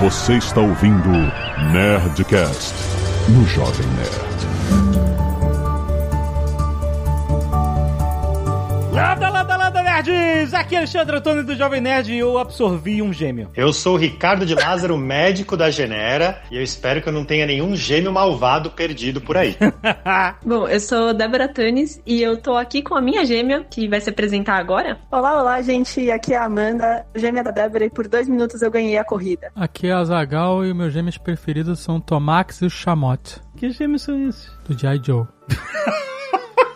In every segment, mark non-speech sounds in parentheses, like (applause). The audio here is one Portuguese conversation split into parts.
Você está ouvindo Nerdcast no Jovem Nerd. Lada, lada, nerds! Aqui é Alexandre Antônio do Jovem Nerd e eu absorvi um gêmeo. Eu sou o Ricardo de Lázaro, (laughs) médico da Genera, e eu espero que eu não tenha nenhum gêmeo malvado perdido por aí. (laughs) Bom, eu sou Débora Tunes e eu tô aqui com a minha gêmea, que vai se apresentar agora. Olá, olá, gente. Aqui é a Amanda, gêmea da Débora, e por dois minutos eu ganhei a corrida. Aqui é a Zagal e meus gêmeos preferidos são o Tomax e o Chamote, Que gêmeos são esses? do G.I. Joe. (laughs)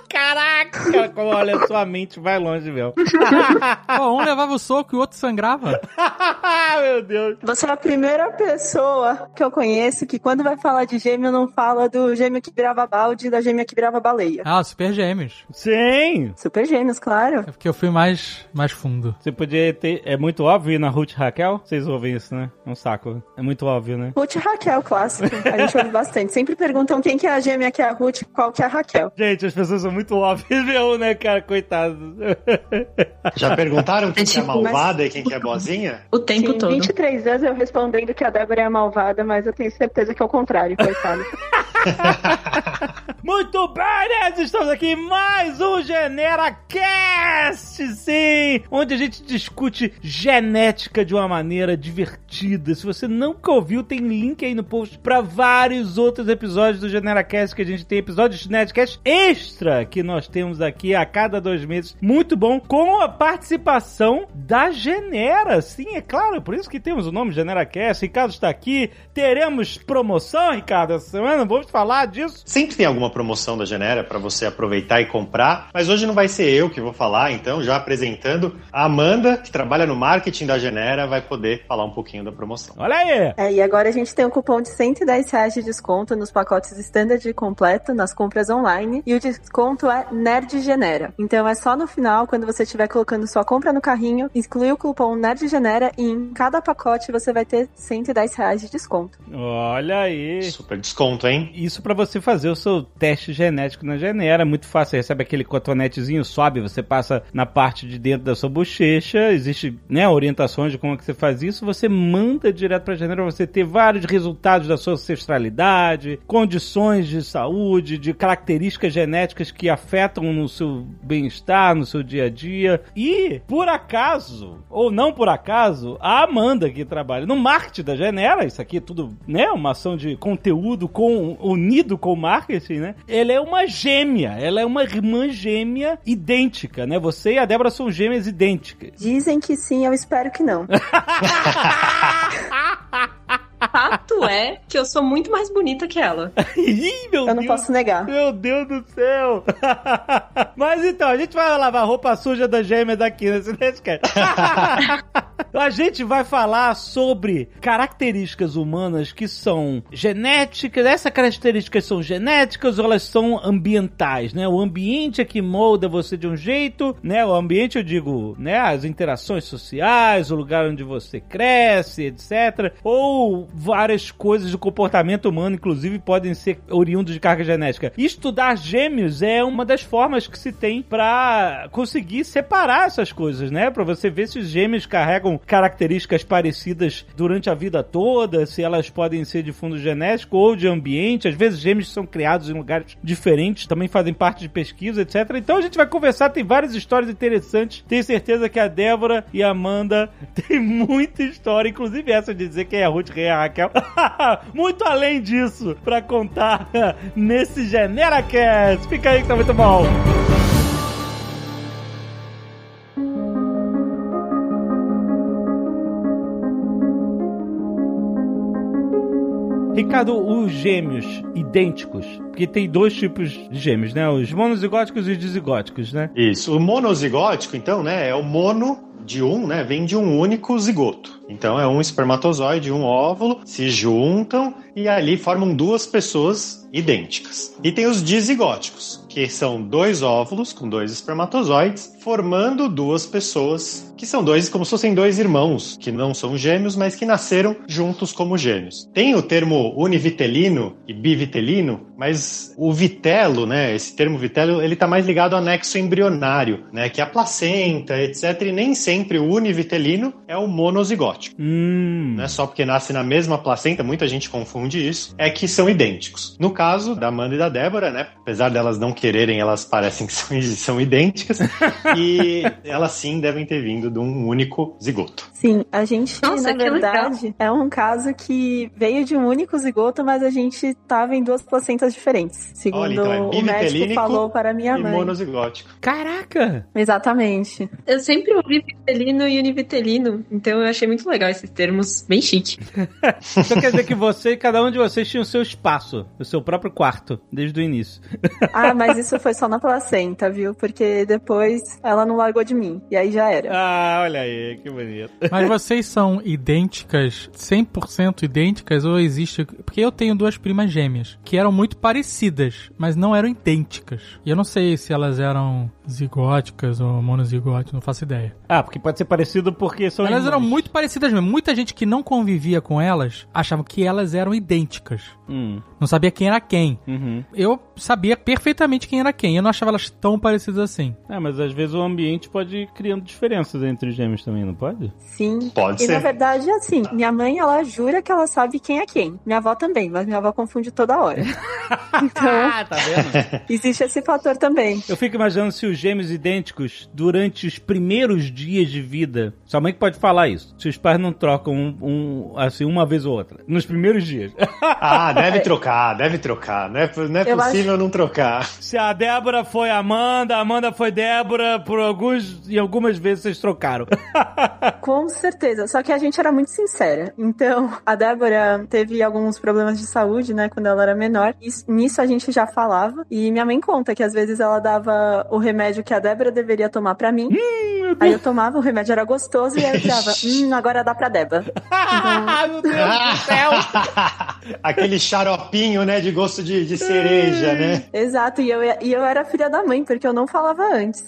Caraca, como olha, sua mente vai longe, meu. (laughs) Pô, um levava o soco e o outro sangrava. (laughs) meu Deus. Você é a primeira pessoa que eu conheço que quando vai falar de gêmeo não fala do gêmeo que virava balde e da gêmea que virava baleia. Ah, super gêmeos. Sim! Super gêmeos, claro. É porque eu fui mais, mais fundo. Você podia ter. É muito óbvio ir na Ruth Raquel? Vocês ouvem isso, né? É um saco. É muito óbvio, né? Ruth e Raquel, clássico. A gente ouve bastante. Sempre perguntam quem que é a gêmea que é a Ruth e qual que é a Raquel. Gente, as pessoas são muito óbvias, (laughs) meu, né, cara? Coitado. Já perguntaram quem que é tipo, malvada e quem que é boazinha? O tempo Sim, todo. 23 anos eu respondendo que a Débora é a malvada, mas eu tenho certeza que é o contrário, coitado. (laughs) Muito bem, nerds! Estamos aqui em mais um GeneraCast, sim! Onde a gente discute genética de uma maneira divertida. Se você nunca ouviu, tem link aí no post para vários outros episódios do GeneraCast que a gente tem episódios de Nerdcast extra que nós temos aqui a cada dois meses. Muito bom, com a participação da Genera. Sim, é claro, por isso que temos o nome GeneraCast. Ricardo está aqui. Teremos promoção, Ricardo, essa semana. Vamos falar disso. Sempre tem alguma promoção da Genera para você aproveitar e comprar, mas hoje não vai ser eu que vou falar, então já apresentando a Amanda, que trabalha no marketing da Genera, vai poder falar um pouquinho da promoção. Olha aí! É, e agora a gente tem um cupom de 110 reais de desconto nos pacotes standard e completo nas compras online e o desconto é Nerd Genera. Então é só no final, quando você estiver colocando sua compra no carrinho, exclui o cupom Nerd Genera e em cada pacote você vai ter 110 reais de desconto. Olha aí! Super desconto, hein? Isso pra você fazer o seu teste genético na Genera. É muito fácil. Você recebe aquele cotonetezinho, sobe, você passa na parte de dentro da sua bochecha. Existe né, orientações de como é que você faz isso. Você manda direto pra Genera pra você ter vários resultados da sua ancestralidade, condições de saúde, de características genéticas que afetam no seu bem-estar, no seu dia a dia. E, por acaso, ou não por acaso, a Amanda que trabalha no marketing da Genera, isso aqui é tudo, né, uma ação de conteúdo com, unido com o marketing, né? Ela é uma gêmea, ela é uma irmã gêmea idêntica, né? Você e a Débora são gêmeas idênticas. Dizem que sim, eu espero que não. (laughs) Fato é que eu sou muito mais bonita que ela. (laughs) Ih, meu Eu não Deus. posso negar. Meu Deus do céu! (laughs) Mas então, a gente vai lavar a roupa suja das gêmeas aqui nesse Nerdcast. A gente vai falar sobre características humanas que são genéticas. Essas características são genéticas ou elas são ambientais, né? O ambiente é que molda você de um jeito, né? O ambiente, eu digo, né? As interações sociais, o lugar onde você cresce, etc. Ou várias coisas do comportamento humano, inclusive, podem ser oriundos de carga genética. Estudar gêmeos é uma das formas que se tem para conseguir separar essas coisas, né? Para você ver se os gêmeos carregam características parecidas durante a vida toda, se elas podem ser de fundo genético ou de ambiente. Às vezes gêmeos são criados em lugares diferentes, também fazem parte de pesquisa, etc. Então a gente vai conversar, tem várias histórias interessantes. Tenho certeza que a Débora e a Amanda (laughs) têm muita história, inclusive essa de dizer quem é a Ruth, a Raquel. (laughs) muito além disso pra contar (laughs) nesse GeneraCast. Fica aí que tá muito bom. Ricardo, os gêmeos idênticos, porque tem dois tipos de gêmeos, né? Os monozigóticos e os dizigóticos, né? Isso. O monozigótico, então, né, é o mono de um, né, vem de um único zigoto. Então é um espermatozoide e um óvulo se juntam e ali formam duas pessoas idênticas. E tem os dizigóticos, que são dois óvulos com dois espermatozoides, formando duas pessoas que são dois, como se fossem dois irmãos, que não são gêmeos, mas que nasceram juntos como gêmeos. Tem o termo univitelino e bivitelino, mas o vitelo, né, esse termo vitelo, ele tá mais ligado ao anexo embrionário, né, que é a placenta, etc, e nem sempre o univitelino é o monozigótico. Hum. Não é só porque nasce na mesma placenta, muita gente confunde isso, é que são idênticos. No caso da Amanda e da Débora, né, apesar delas não quererem, elas parecem que são, (laughs) são idênticas, (laughs) e elas sim devem ter vindo de um único zigoto. Sim, a gente, Nossa, na verdade, é um caso que veio de um único zigoto, mas a gente tava em duas placentas diferentes. Segundo Olha, então é o médico bivitelínico falou para minha e mãe. monozigótico. Caraca! Exatamente. Eu sempre ouvi vitelino e univitelino, então eu achei muito legal esses termos, bem chique. (laughs) Então quer dizer que você, cada um de vocês tinha o seu espaço, o seu próprio quarto, desde o início. Ah, mas isso foi só na placenta, viu? Porque depois ela não largou de mim. E aí já era. Ah, olha aí, que bonito. Mas (laughs) vocês são idênticas, 100% idênticas, ou existe... Porque eu tenho duas primas gêmeas, que eram muito parecidas, mas não eram idênticas. E eu não sei se elas eram zigóticas ou monozigóticas, não faço ideia. Ah, porque pode ser parecido porque são Elas eram irmãos. muito parecidas mesmo. Muita gente que não convivia com elas achava que elas eram idênticas. Hum, Não sabia quem era quem. uhum. Eu sabia perfeitamente quem era quem. Eu não achava elas tão parecidas assim. É, mas às vezes o ambiente pode ir criando diferenças entre os gêmeos também, não pode? Sim. Pode e ser. na verdade, assim, minha mãe, ela jura que ela sabe quem é quem. Minha avó também, mas minha avó confunde toda hora. (laughs) Então, Ah, tá vendo? (laughs) existe esse fator também. Eu fico imaginando se os gêmeos idênticos, durante os primeiros dias de vida, sua mãe que pode falar isso, se os pais não trocam um, um, assim, uma vez ou outra, nos primeiros dias. Ah, deve trocar, deve trocar. Não é, não é possível não trocar. se a Débora foi a Amanda, a Amanda foi Débora, por alguns e algumas vezes vocês trocaram. (laughs) Com certeza. Só que a gente era muito sincera. Então, a Débora teve alguns problemas de saúde, né, quando ela era menor. E nisso a gente já falava. E minha mãe conta que às vezes ela dava o remédio que a Débora deveria tomar pra mim. Aí eu tomava, o remédio era gostoso e aí eu ficava, (laughs) hum, agora dá pra Débora. Ah, (laughs) Meu Deus do céu! (laughs) Aquele xaropinho, né, de gosto de, de cereja, né? Exato, e eu, e eu era filha da mãe, porque eu não falava antes.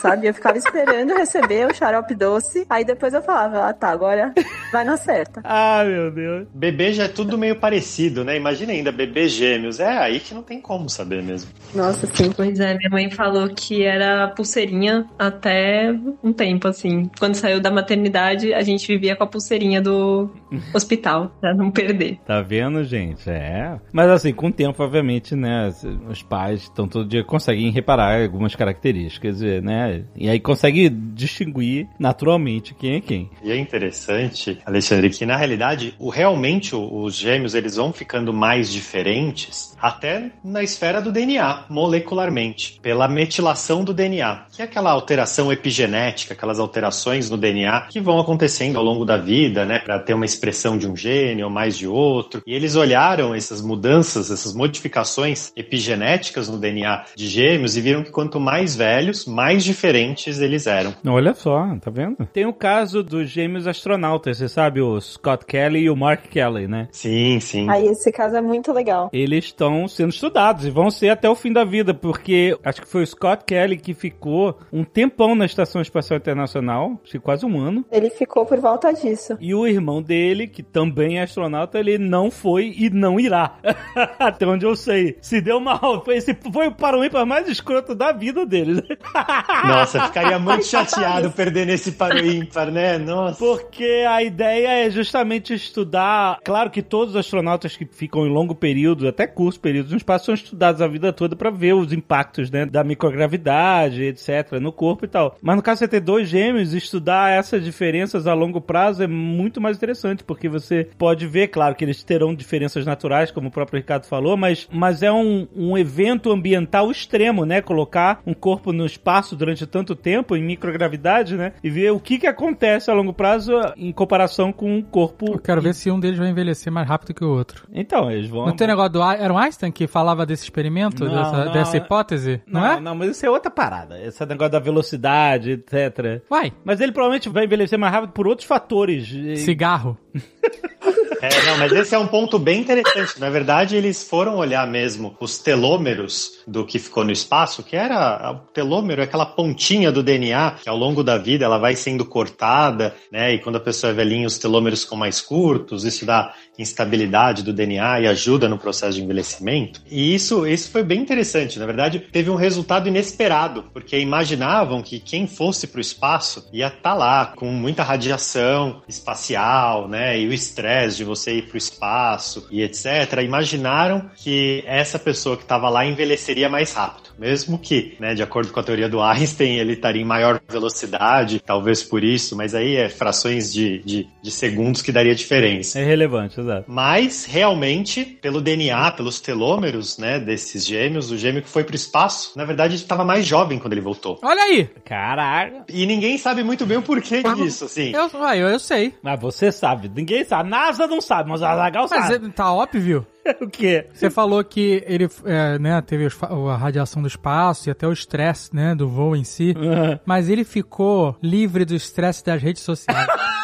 Sabe? Eu ficava esperando receber o xarope doce. Aí depois eu falava, ah tá, agora vai na certa. Ah, meu Deus. Bebê já é tudo meio parecido, né? Imagina ainda bebê gêmeos. É aí que não tem como saber mesmo. Nossa, sim. Pois é, minha mãe falou que era pulseirinha até um tempo, assim. Quando saiu da maternidade, a gente vivia com a pulseirinha do (laughs) hospital, pra não perder. Tá vendo, gente? É. Mas assim, com o tempo, obviamente, né? Os pais estão todo dia conseguem reparar algumas características, né? E aí consegue distinguir naturalmente quem é quem. E é interessante, Alexandre, que na realidade, o, realmente os gêmeos eles vão ficando mais diferentes até na esfera do DNA, molecularmente, pela metilação do DNA, que é aquela alteração epigenética, aquelas alterações no DNA que vão acontecendo ao longo da vida, né, para ter uma expressão de um gene ou mais de outro. E eles olharam essas mudanças, essas modificações epigenéticas no DNA de gêmeos e viram que quanto mais velhos, mais diferentes eles eram. Olha só, tá vendo? Tem o caso dos gêmeos astronautas, você sabe, o Scott Kelly e o Mark Kelly, né? Sim, sim. Aí esse caso é muito legal. Eles estão sendo estudados e vão ser até o fim da vida, porque acho que foi o Scott Kelly que ficou um tempão na Estação Espacial Internacional, acho que quase um ano. Ele ficou por volta disso. E o irmão dele, que também é astronauta, ele não foi e não irá. (laughs) Até onde eu sei. Se deu mal. Foi, esse foi o para o ímpar mais escroto da vida dele. (laughs) Nossa, ficaria (laughs) muito chateado perdendo esse para o ímpar, né? Nossa. Porque a ideia é justamente estudar. Claro que todos os astronautas que ficam em longo período, até curto período no espaço, são estudados a vida toda para ver os impactos né, da microgravidade, etc., no corpo e tal. Mas no caso de você ter dois gêmeos, estudar essas diferenças a longo prazo é muito mais interessante, porque você pode ver, claro, que eles terão diferenças naturais, como o próprio Ricardo falou, mas, mas é um, um evento ambiental extremo, né? Colocar um corpo no espaço durante tanto tempo, em microgravidade, né? E ver o que, que acontece a longo prazo em comparação com um corpo. Eu quero ver se um deles vai envelhecer mais rápido que o outro. Então, eles vão. Não tem negócio do era o Einstein que falava desse experimento, Não, dessa, não, dessa é- hipótese? Não, Não, é? não, mas isso é outra parada. Esse negócio da velocidade, etc. Vai. Mas ele provavelmente vai envelhecer mais rápido por outros fatores. Cigarro. (laughs) É, não, mas esse é um ponto bem interessante. Na verdade, eles foram olhar mesmo os telômeros do que ficou no espaço, que era o telômero, é aquela pontinha do DNA que ao longo da vida ela vai sendo cortada, né? E quando a pessoa é velhinha, os telômeros ficam mais curtos, isso dá instabilidade do DNA e ajuda no processo de envelhecimento. E isso, isso foi bem interessante. Na verdade, teve um resultado inesperado, porque imaginavam que quem fosse para o espaço ia estar tá lá com muita radiação espacial, né? E o estresse de você ir para o espaço e etc. Imaginaram que essa pessoa que estava lá envelheceria mais rápido. Mesmo que, né, de acordo com a teoria do Einstein, ele estaria em maior velocidade, talvez por isso, mas aí é frações de, de, de segundos que daria diferença. É relevante, exato. Mas, realmente, pelo DNA, pelos telômeros, né, desses gêmeos, o gêmeo que foi pro espaço, na verdade, ele estava mais jovem quando ele voltou. Olha aí! Caralho. E ninguém sabe muito bem o porquê disso, assim. Eu, ah, eu, eu sei. Mas você sabe, ninguém sabe. NASA não sabe, mas a Azaghal Mas sabe. é- tá óbvio. (laughs) o quê? Você falou que ele, é, né, teve a radiação do espaço e até o estresse, né, do voo em si. Uhum. Mas ele ficou livre do estresse das redes sociais. (laughs)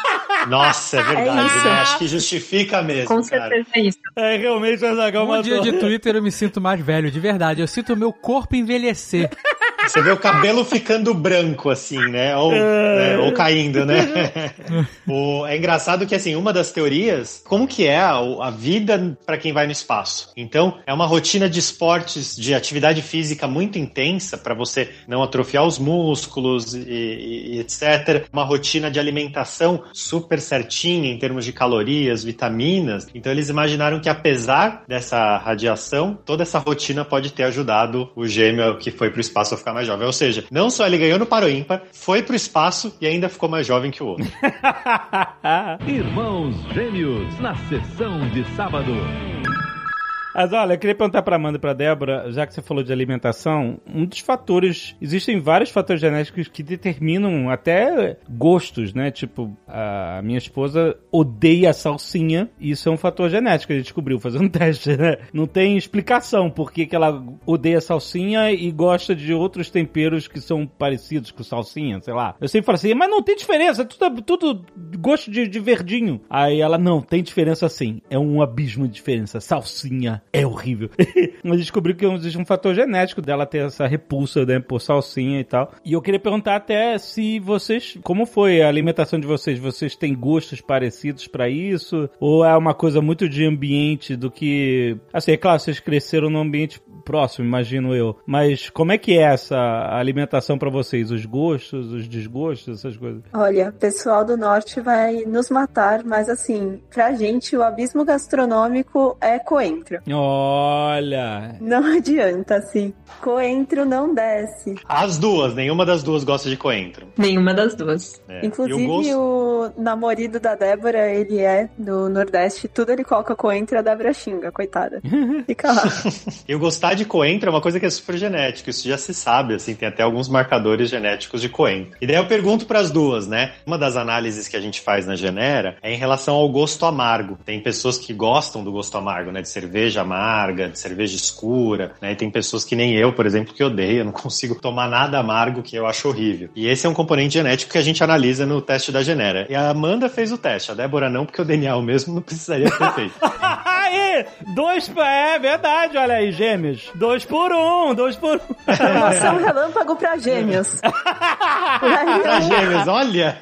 Nossa, é verdade, isso. né? Acho que justifica mesmo, Com cara. certeza é isso. É, realmente o Azaghal Um matou. dia de Twitter eu me sinto mais velho, de verdade. Eu sinto o meu corpo envelhecer. (laughs) Você vê o cabelo ficando branco, assim, né? Ou, né? Ou caindo, né? (laughs) o, é engraçado que, assim, uma das teorias, como que é a, a vida para quem vai no espaço? Então, é uma rotina de esportes, de atividade física muito intensa para você não atrofiar os músculos e, e- e etc. Uma rotina de alimentação super certinha em termos de calorias, vitaminas. Então, eles imaginaram que, apesar dessa radiação, toda essa rotina pode ter ajudado o gêmeo que foi pro espaço a ficar mais jovem. Ou seja, não só ele ganhou no Paro Ímpar, foi pro espaço e ainda ficou mais jovem que o outro. (laughs) Irmãos Gêmeos, na sessão de sábado. Mas olha, eu queria perguntar pra Amanda e pra Débora, já que você falou de alimentação, um dos fatores, existem vários fatores genéticos que determinam até gostos, né? Tipo, a minha esposa odeia salsinha, e isso é um fator genético, a gente descobriu fazendo (laughs) teste, né? Não tem explicação por que, ela odeia salsinha e gosta de outros temperos que são parecidos com salsinha, sei lá. Eu sempre falo assim, mas não tem diferença, tudo, tudo gosto de, de verdinho. Aí ela, não, tem diferença sim, é um abismo de diferença, salsinha é horrível. (laughs) Mas descobriu que existe um fator genético dela ter essa repulsa, né, por salsinha e tal. E eu queria perguntar até se vocês, como foi a alimentação de vocês? Vocês têm gostos parecidos pra isso? Ou é uma coisa muito de ambiente do que, assim, é claro, vocês cresceram num ambiente próximo, imagino eu. Mas como é que é essa alimentação pra vocês? Os gostos, os desgostos, essas coisas? Olha, o pessoal do norte vai nos matar, mas assim, pra gente o abismo gastronômico é coentro. Olha, Não (laughs) adianta, assim. Coentro não desce. As duas, nenhuma das duas gosta de coentro. Nenhuma das duas. É. O Inclusive, gosto- o namorado da Débora, ele é do Nordeste, tudo ele coloca coentro e a Débora xinga, coitada. (laughs) Fica lá. E o de coentro é uma coisa que é super genética, isso já se sabe, assim, tem até alguns marcadores genéticos de coentro. E daí eu pergunto para as duas, né? Uma das análises que a gente faz na Genera é em relação ao gosto amargo. Tem pessoas que gostam do gosto amargo, né? De cerveja amarga, de cerveja escura, né? E tem pessoas que nem eu, por exemplo, que odeio, eu não consigo tomar nada amargo que eu acho horrível. E esse é um componente genético que a gente analisa no teste da Genera. E a Amanda fez o teste, a Débora não, porque o DNA é o mesmo não precisaria ter feito. (laughs) Aí, dois, é verdade, olha aí, gêmeos. Dois por um, dois por um. Promoção relâmpago pra gêmeos. (laughs) Pra gêmeos, olha!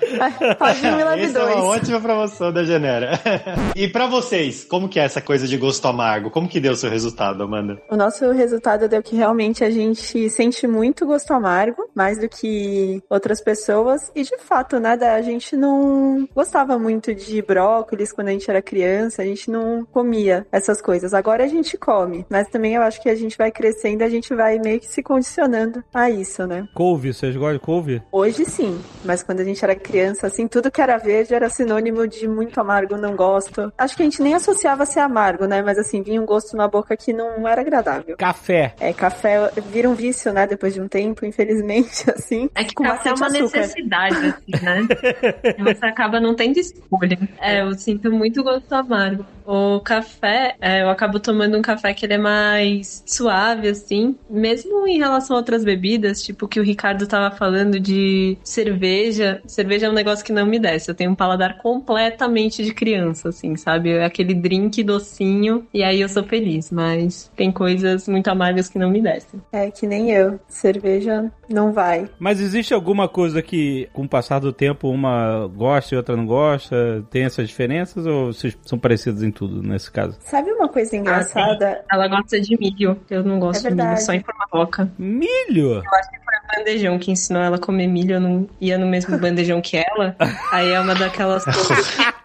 Pode um e leve Essa é uma dois. ótima promoção da Genera. (laughs) e pra vocês, como que é essa coisa de gosto amargo? Como que deu o seu resultado, Amanda? O nosso resultado deu que realmente a gente sente muito gosto amargo, mais do que outras pessoas. E de fato, né, a gente não gostava muito de brócolis quando a gente era criança, a gente não comia essas coisas. Agora a gente come, mas também eu acho que a gente vai crescendo, a gente vai meio que se condicionando a isso, né? Couve, vocês gostam de couve? Hoje sim, mas quando a gente era criança, assim, tudo que era verde era sinônimo de muito amargo, não gosto. Acho que a gente nem associava a ser amargo, né? Mas assim, vinha um gosto na boca que não era agradável. Café. É, café vira um vício, né? Depois de um tempo, infelizmente. (laughs) assim. É que com café é uma bastante açúcar. necessidade, assim, né? (laughs) Você acaba não tendo escolha. É, eu sinto muito gosto amargo. O café, é, eu acabo tomando um café que ele é mais suave, assim. Mesmo em relação a outras bebidas, tipo que o Ricardo tava falando de cerveja. Cerveja é um negócio que não me desce. Eu tenho um paladar completamente de criança, assim, sabe? É aquele drink docinho e aí eu sou feliz. Mas tem coisas muito amargas que não me descem. É que nem eu. Cerveja não vai. Mas existe alguma coisa que, com o passar do tempo, uma gosta e outra não gosta? Tem essas diferenças ou vocês são parecidos em tudo nesse caso? Sabe uma coisa engraçada? Ela gosta de milho. Eu não gosto É de milho, só em forma boca. Milho! Eu acho que foi o bandejão que ensinou ela a comer milho. Eu não ia no mesmo (laughs) bandejão que ela. Aí é uma daquelas coisas. (laughs)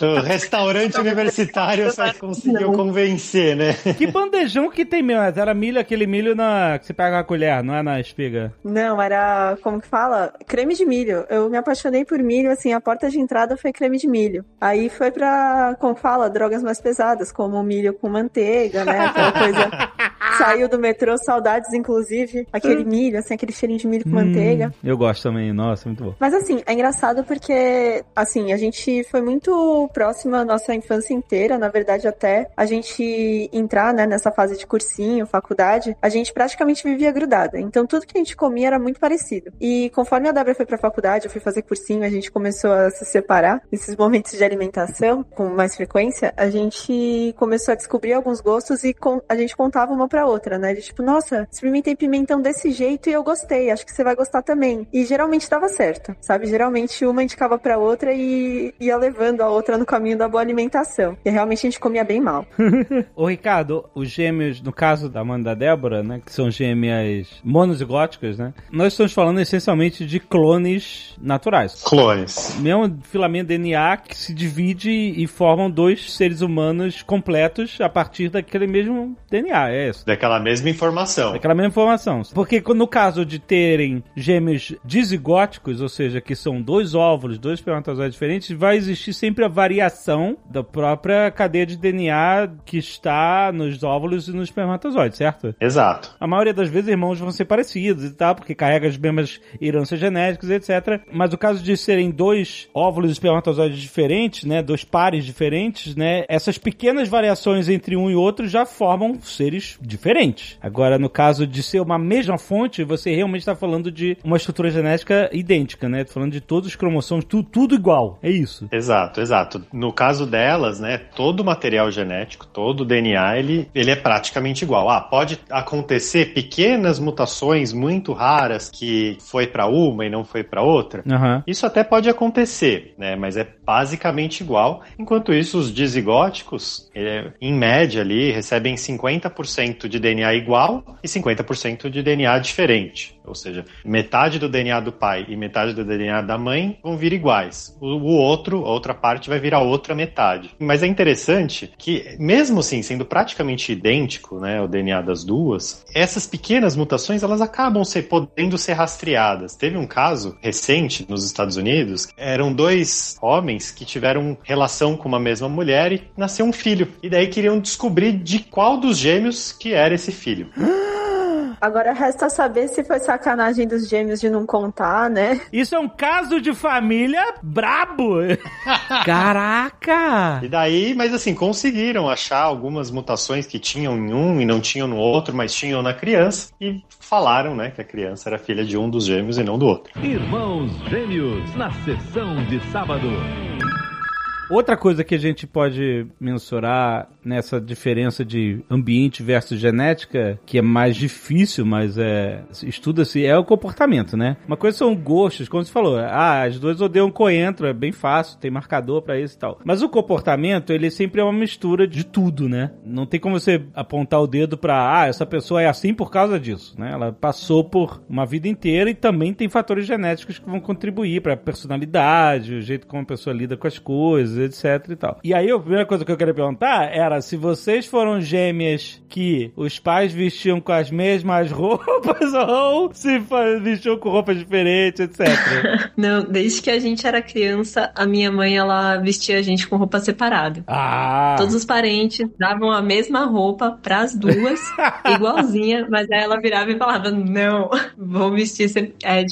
O restaurante universitário só conseguiu Não. convencer, né? Que bandejão que tem mesmo? Era milho, aquele milho na... que você pega com a colher, não é na espiga? Não, era, como que fala? Creme de milho. Eu me apaixonei por milho, assim, a porta de entrada foi creme de milho. Aí foi pra, como fala, drogas mais pesadas, como o milho com manteiga, né? Aquela coisa. (laughs) Saiu do metrô, saudades, inclusive. Aquele milho, assim, aquele cheirinho de milho com manteiga. Hum, eu gosto também, nossa, muito bom. Mas assim, é engraçado porque, assim, a gente foi muito próxima a nossa infância inteira, na verdade até a gente entrar, né, nessa fase de cursinho, faculdade, a gente praticamente vivia grudada. Então tudo que a gente comia era muito parecido. E conforme a Débora foi pra faculdade, eu fui fazer cursinho, a gente começou a se separar nesses momentos de alimentação com mais frequência, a gente começou a descobrir alguns gostos e a gente contava uma pra outra, né? De tipo, nossa, experimentei pimentão desse jeito e eu gostei, acho que você vai gostar também. E geralmente dava certo, sabe? Geralmente uma indicava pra outra e ia levando a outra no caminho da boa alimentação. E realmente a gente comia bem mal. (laughs) Ô Ricardo, os gêmeos, no caso da Amanda e da Débora, né, que são gêmeas monozigóticas, né, nós estamos falando essencialmente de clones naturais. Clones. Mesmo filamento DNA que se divide e formam dois seres humanos completos a partir daquele mesmo DNA, é isso. Daquela mesma informação. Daquela mesma informação. Porque no caso de terem gêmeos dizigóticos, ou seja, que são dois óvulos, dois espermatozoides diferentes, vai existir sempre a variação da própria cadeia de DNA que está nos óvulos e nos espermatozoides, certo? Exato. A maioria das vezes irmãos vão ser parecidos e tal, porque carrega as mesmas heranças genéticas, etc. Mas o caso de serem dois óvulos e espermatozoides diferentes, né, dois pares diferentes, né, essas pequenas variações entre um e outro já formam seres diferentes. Agora, no caso de ser uma mesma fonte, você realmente está falando de uma estrutura genética idêntica, né? Tô falando de todos os cromossomos, tu- tudo igual. É isso. Exato, exato. No caso delas, né, todo o material genético, todo o DNA, ele, ele é praticamente igual. Ah, pode acontecer pequenas mutações muito raras que foi para uma e não foi para outra. Aham. Isso até pode acontecer, né? Mas é basicamente igual. Enquanto isso, os dizigóticos, é, em média ali, recebem 50% de DNA igual e 50% de DNA diferente. Ou seja, metade do DNA do pai e metade do DNA da mãe vão vir iguais. O, o outro, a outra parte, vai virar outra metade. Mas é interessante que, mesmo assim, sendo praticamente idêntico, né, o DNA das duas, essas pequenas mutações, elas acabam ser, podendo ser rastreadas. Teve um caso recente nos Estados Unidos, eram dois homens que tiveram relação com uma mesma mulher e nasceu um filho. E daí queriam descobrir de qual dos gêmeos que era esse filho. (gasps) Agora resta saber se foi sacanagem dos gêmeos de não contar, né? Isso é um caso de família brabo. (laughs) Caraca! E daí, mas assim, conseguiram achar algumas mutações que tinham em um e não tinham no outro, mas tinham na criança, e falaram, né, que a criança era filha de um dos gêmeos e não do outro. Irmãos Gêmeos, na sessão de sábado. Outra coisa que a gente pode mensurar nessa diferença de ambiente versus genética, que é mais difícil, mas é estuda-se, é o comportamento, né? Uma coisa são gostos, como você falou, ah, as duas odeiam coentro, é bem fácil, tem marcador pra isso e tal. Mas o comportamento, ele sempre é uma mistura de tudo, né? Não tem como você apontar o dedo pra, ah, essa pessoa é assim por causa disso, né? Ela passou por uma vida inteira e também tem fatores genéticos que vão contribuir pra personalidade, o jeito como a pessoa lida com as coisas, etc e tal. E aí a primeira coisa que eu queria perguntar era se vocês foram gêmeas que os pais vestiam com as mesmas (laughs) roupas ou se vestiam com roupas diferentes, etc. (laughs) Não, desde que a gente era criança, a minha mãe, ela vestia a gente com roupa separada. ah! Todos os parentes davam a mesma roupa pras duas, (laughs) igualzinha, mas aí ela virava e falava: Não, vou vestir. É,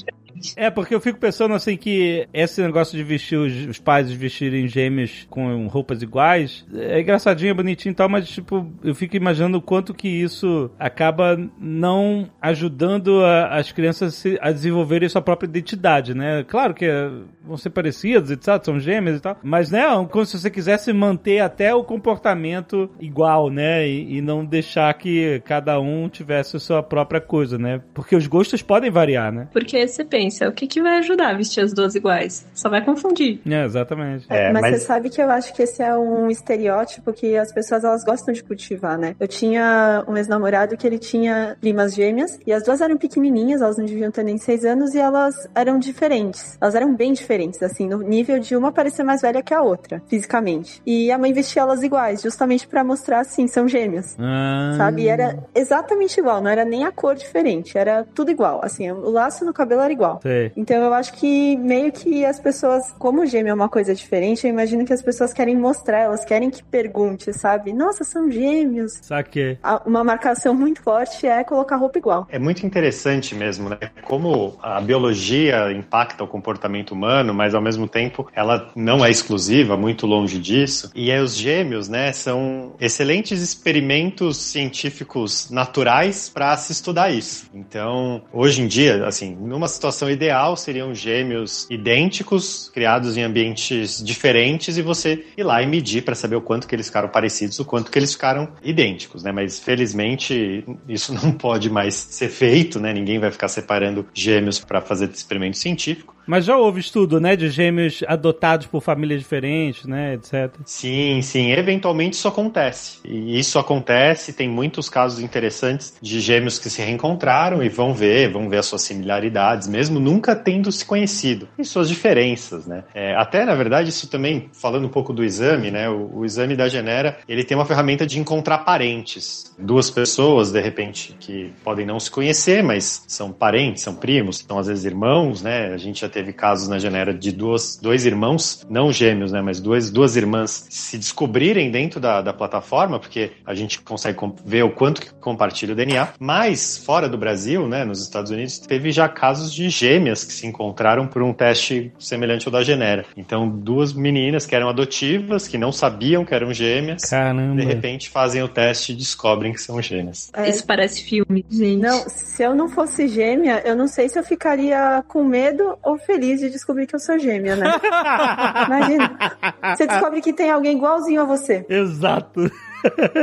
É, porque eu fico pensando assim que esse negócio de vestir os, os pais vestirem gêmeos com roupas iguais é engraçadinho, é bonitinho e tal, mas tipo, eu fico imaginando o quanto que isso acaba não ajudando a- as crianças a desenvolverem sua própria identidade, né? Claro que é, vão ser parecidos, etc, são gêmeos e tal, mas né, como se você quisesse manter até o comportamento igual, né? E, e não deixar que cada um tivesse a sua própria coisa, né? Porque os gostos podem variar, né? Porque você pensa: o que, que vai ajudar a vestir as duas iguais? Só vai confundir. É, exatamente. É, mas, mas- você sabe que eu acho que esse é um estereótipo que as pessoas elas gostam de cultivar, né? Eu tinha um ex-namorado que ele tinha primas gêmeas e as duas eram pequenininhas, elas não deviam ter nem seis anos e elas eram diferentes. Elas eram bem diferentes, assim, no nível de uma parecer mais velha que a outra, fisicamente. E a mãe vestia elas iguais, justamente pra mostrar assim, são gêmeas. Ah. Sabe? E era exatamente igual, não era nem a cor diferente, era tudo igual. Assim, o laço no cabelo era igual. Sei. Então eu acho que meio que as pessoas, como gêmeo é uma coisa diferente, eu imagino que as pessoas querem mostrar, elas querem que pergunte, sabe? Nossa, são gêmeos. Saquei. Uma marcação muito forte é colocar roupa igual. É muito interessante mesmo, né? Como a biologia impacta o comportamento humano, mas ao mesmo tempo ela não é exclusiva, muito longe disso. E aí os gêmeos, né, são excelentes experimentos científicos naturais para se estudar isso. Então, hoje em dia, assim, numa situação ideal, seriam gêmeos idênticos, criados em ambientes diferentes e você ir lá e medir para saber o quanto que eles ficaram parecidos, o quanto que eles ficaram idênticos, né? Mas felizmente isso (laughs) não pode mais ser feito, né? Ninguém vai ficar separando gêmeos para fazer experimento científico. Mas já houve estudo, né, de gêmeos adotados por famílias diferentes, né, etc. Sim, sim, eventualmente isso acontece. E isso acontece, tem muitos casos interessantes de gêmeos que se reencontraram e vão ver, vão ver as suas similaridades, mesmo nunca tendo se conhecido, e suas diferenças, né? É, até, na verdade, isso também, falando um pouco do exame, né? O, o exame da Genera, ele tem uma ferramenta de encontrar parentes. Duas pessoas, de repente, que podem não se conhecer, mas são parentes, são primos, são às vezes irmãos, né? A gente já teve casos na Genera de duas, dois irmãos, não gêmeos, né? Mas duas, duas irmãs se descobrirem dentro da, da plataforma, porque a gente consegue ver o quanto que compartilha o DNA. Mas, fora do Brasil, né? Nos Estados Unidos, teve já casos de gêmeas que se encontraram por um teste semelhante ao da Genera. Então, duas meninas que eram adotivas, que não sabiam que eram gêmeas, Caramba. de repente fazem o teste e descobrem que são gêmeas. É, Isso parece filme, gente. Não, se eu não fosse gêmea, eu não sei se eu ficaria com medo ou feliz de descobrir que eu sou gêmea, né? Imagina. Você descobre que tem alguém igualzinho a você. (laughs) Exato.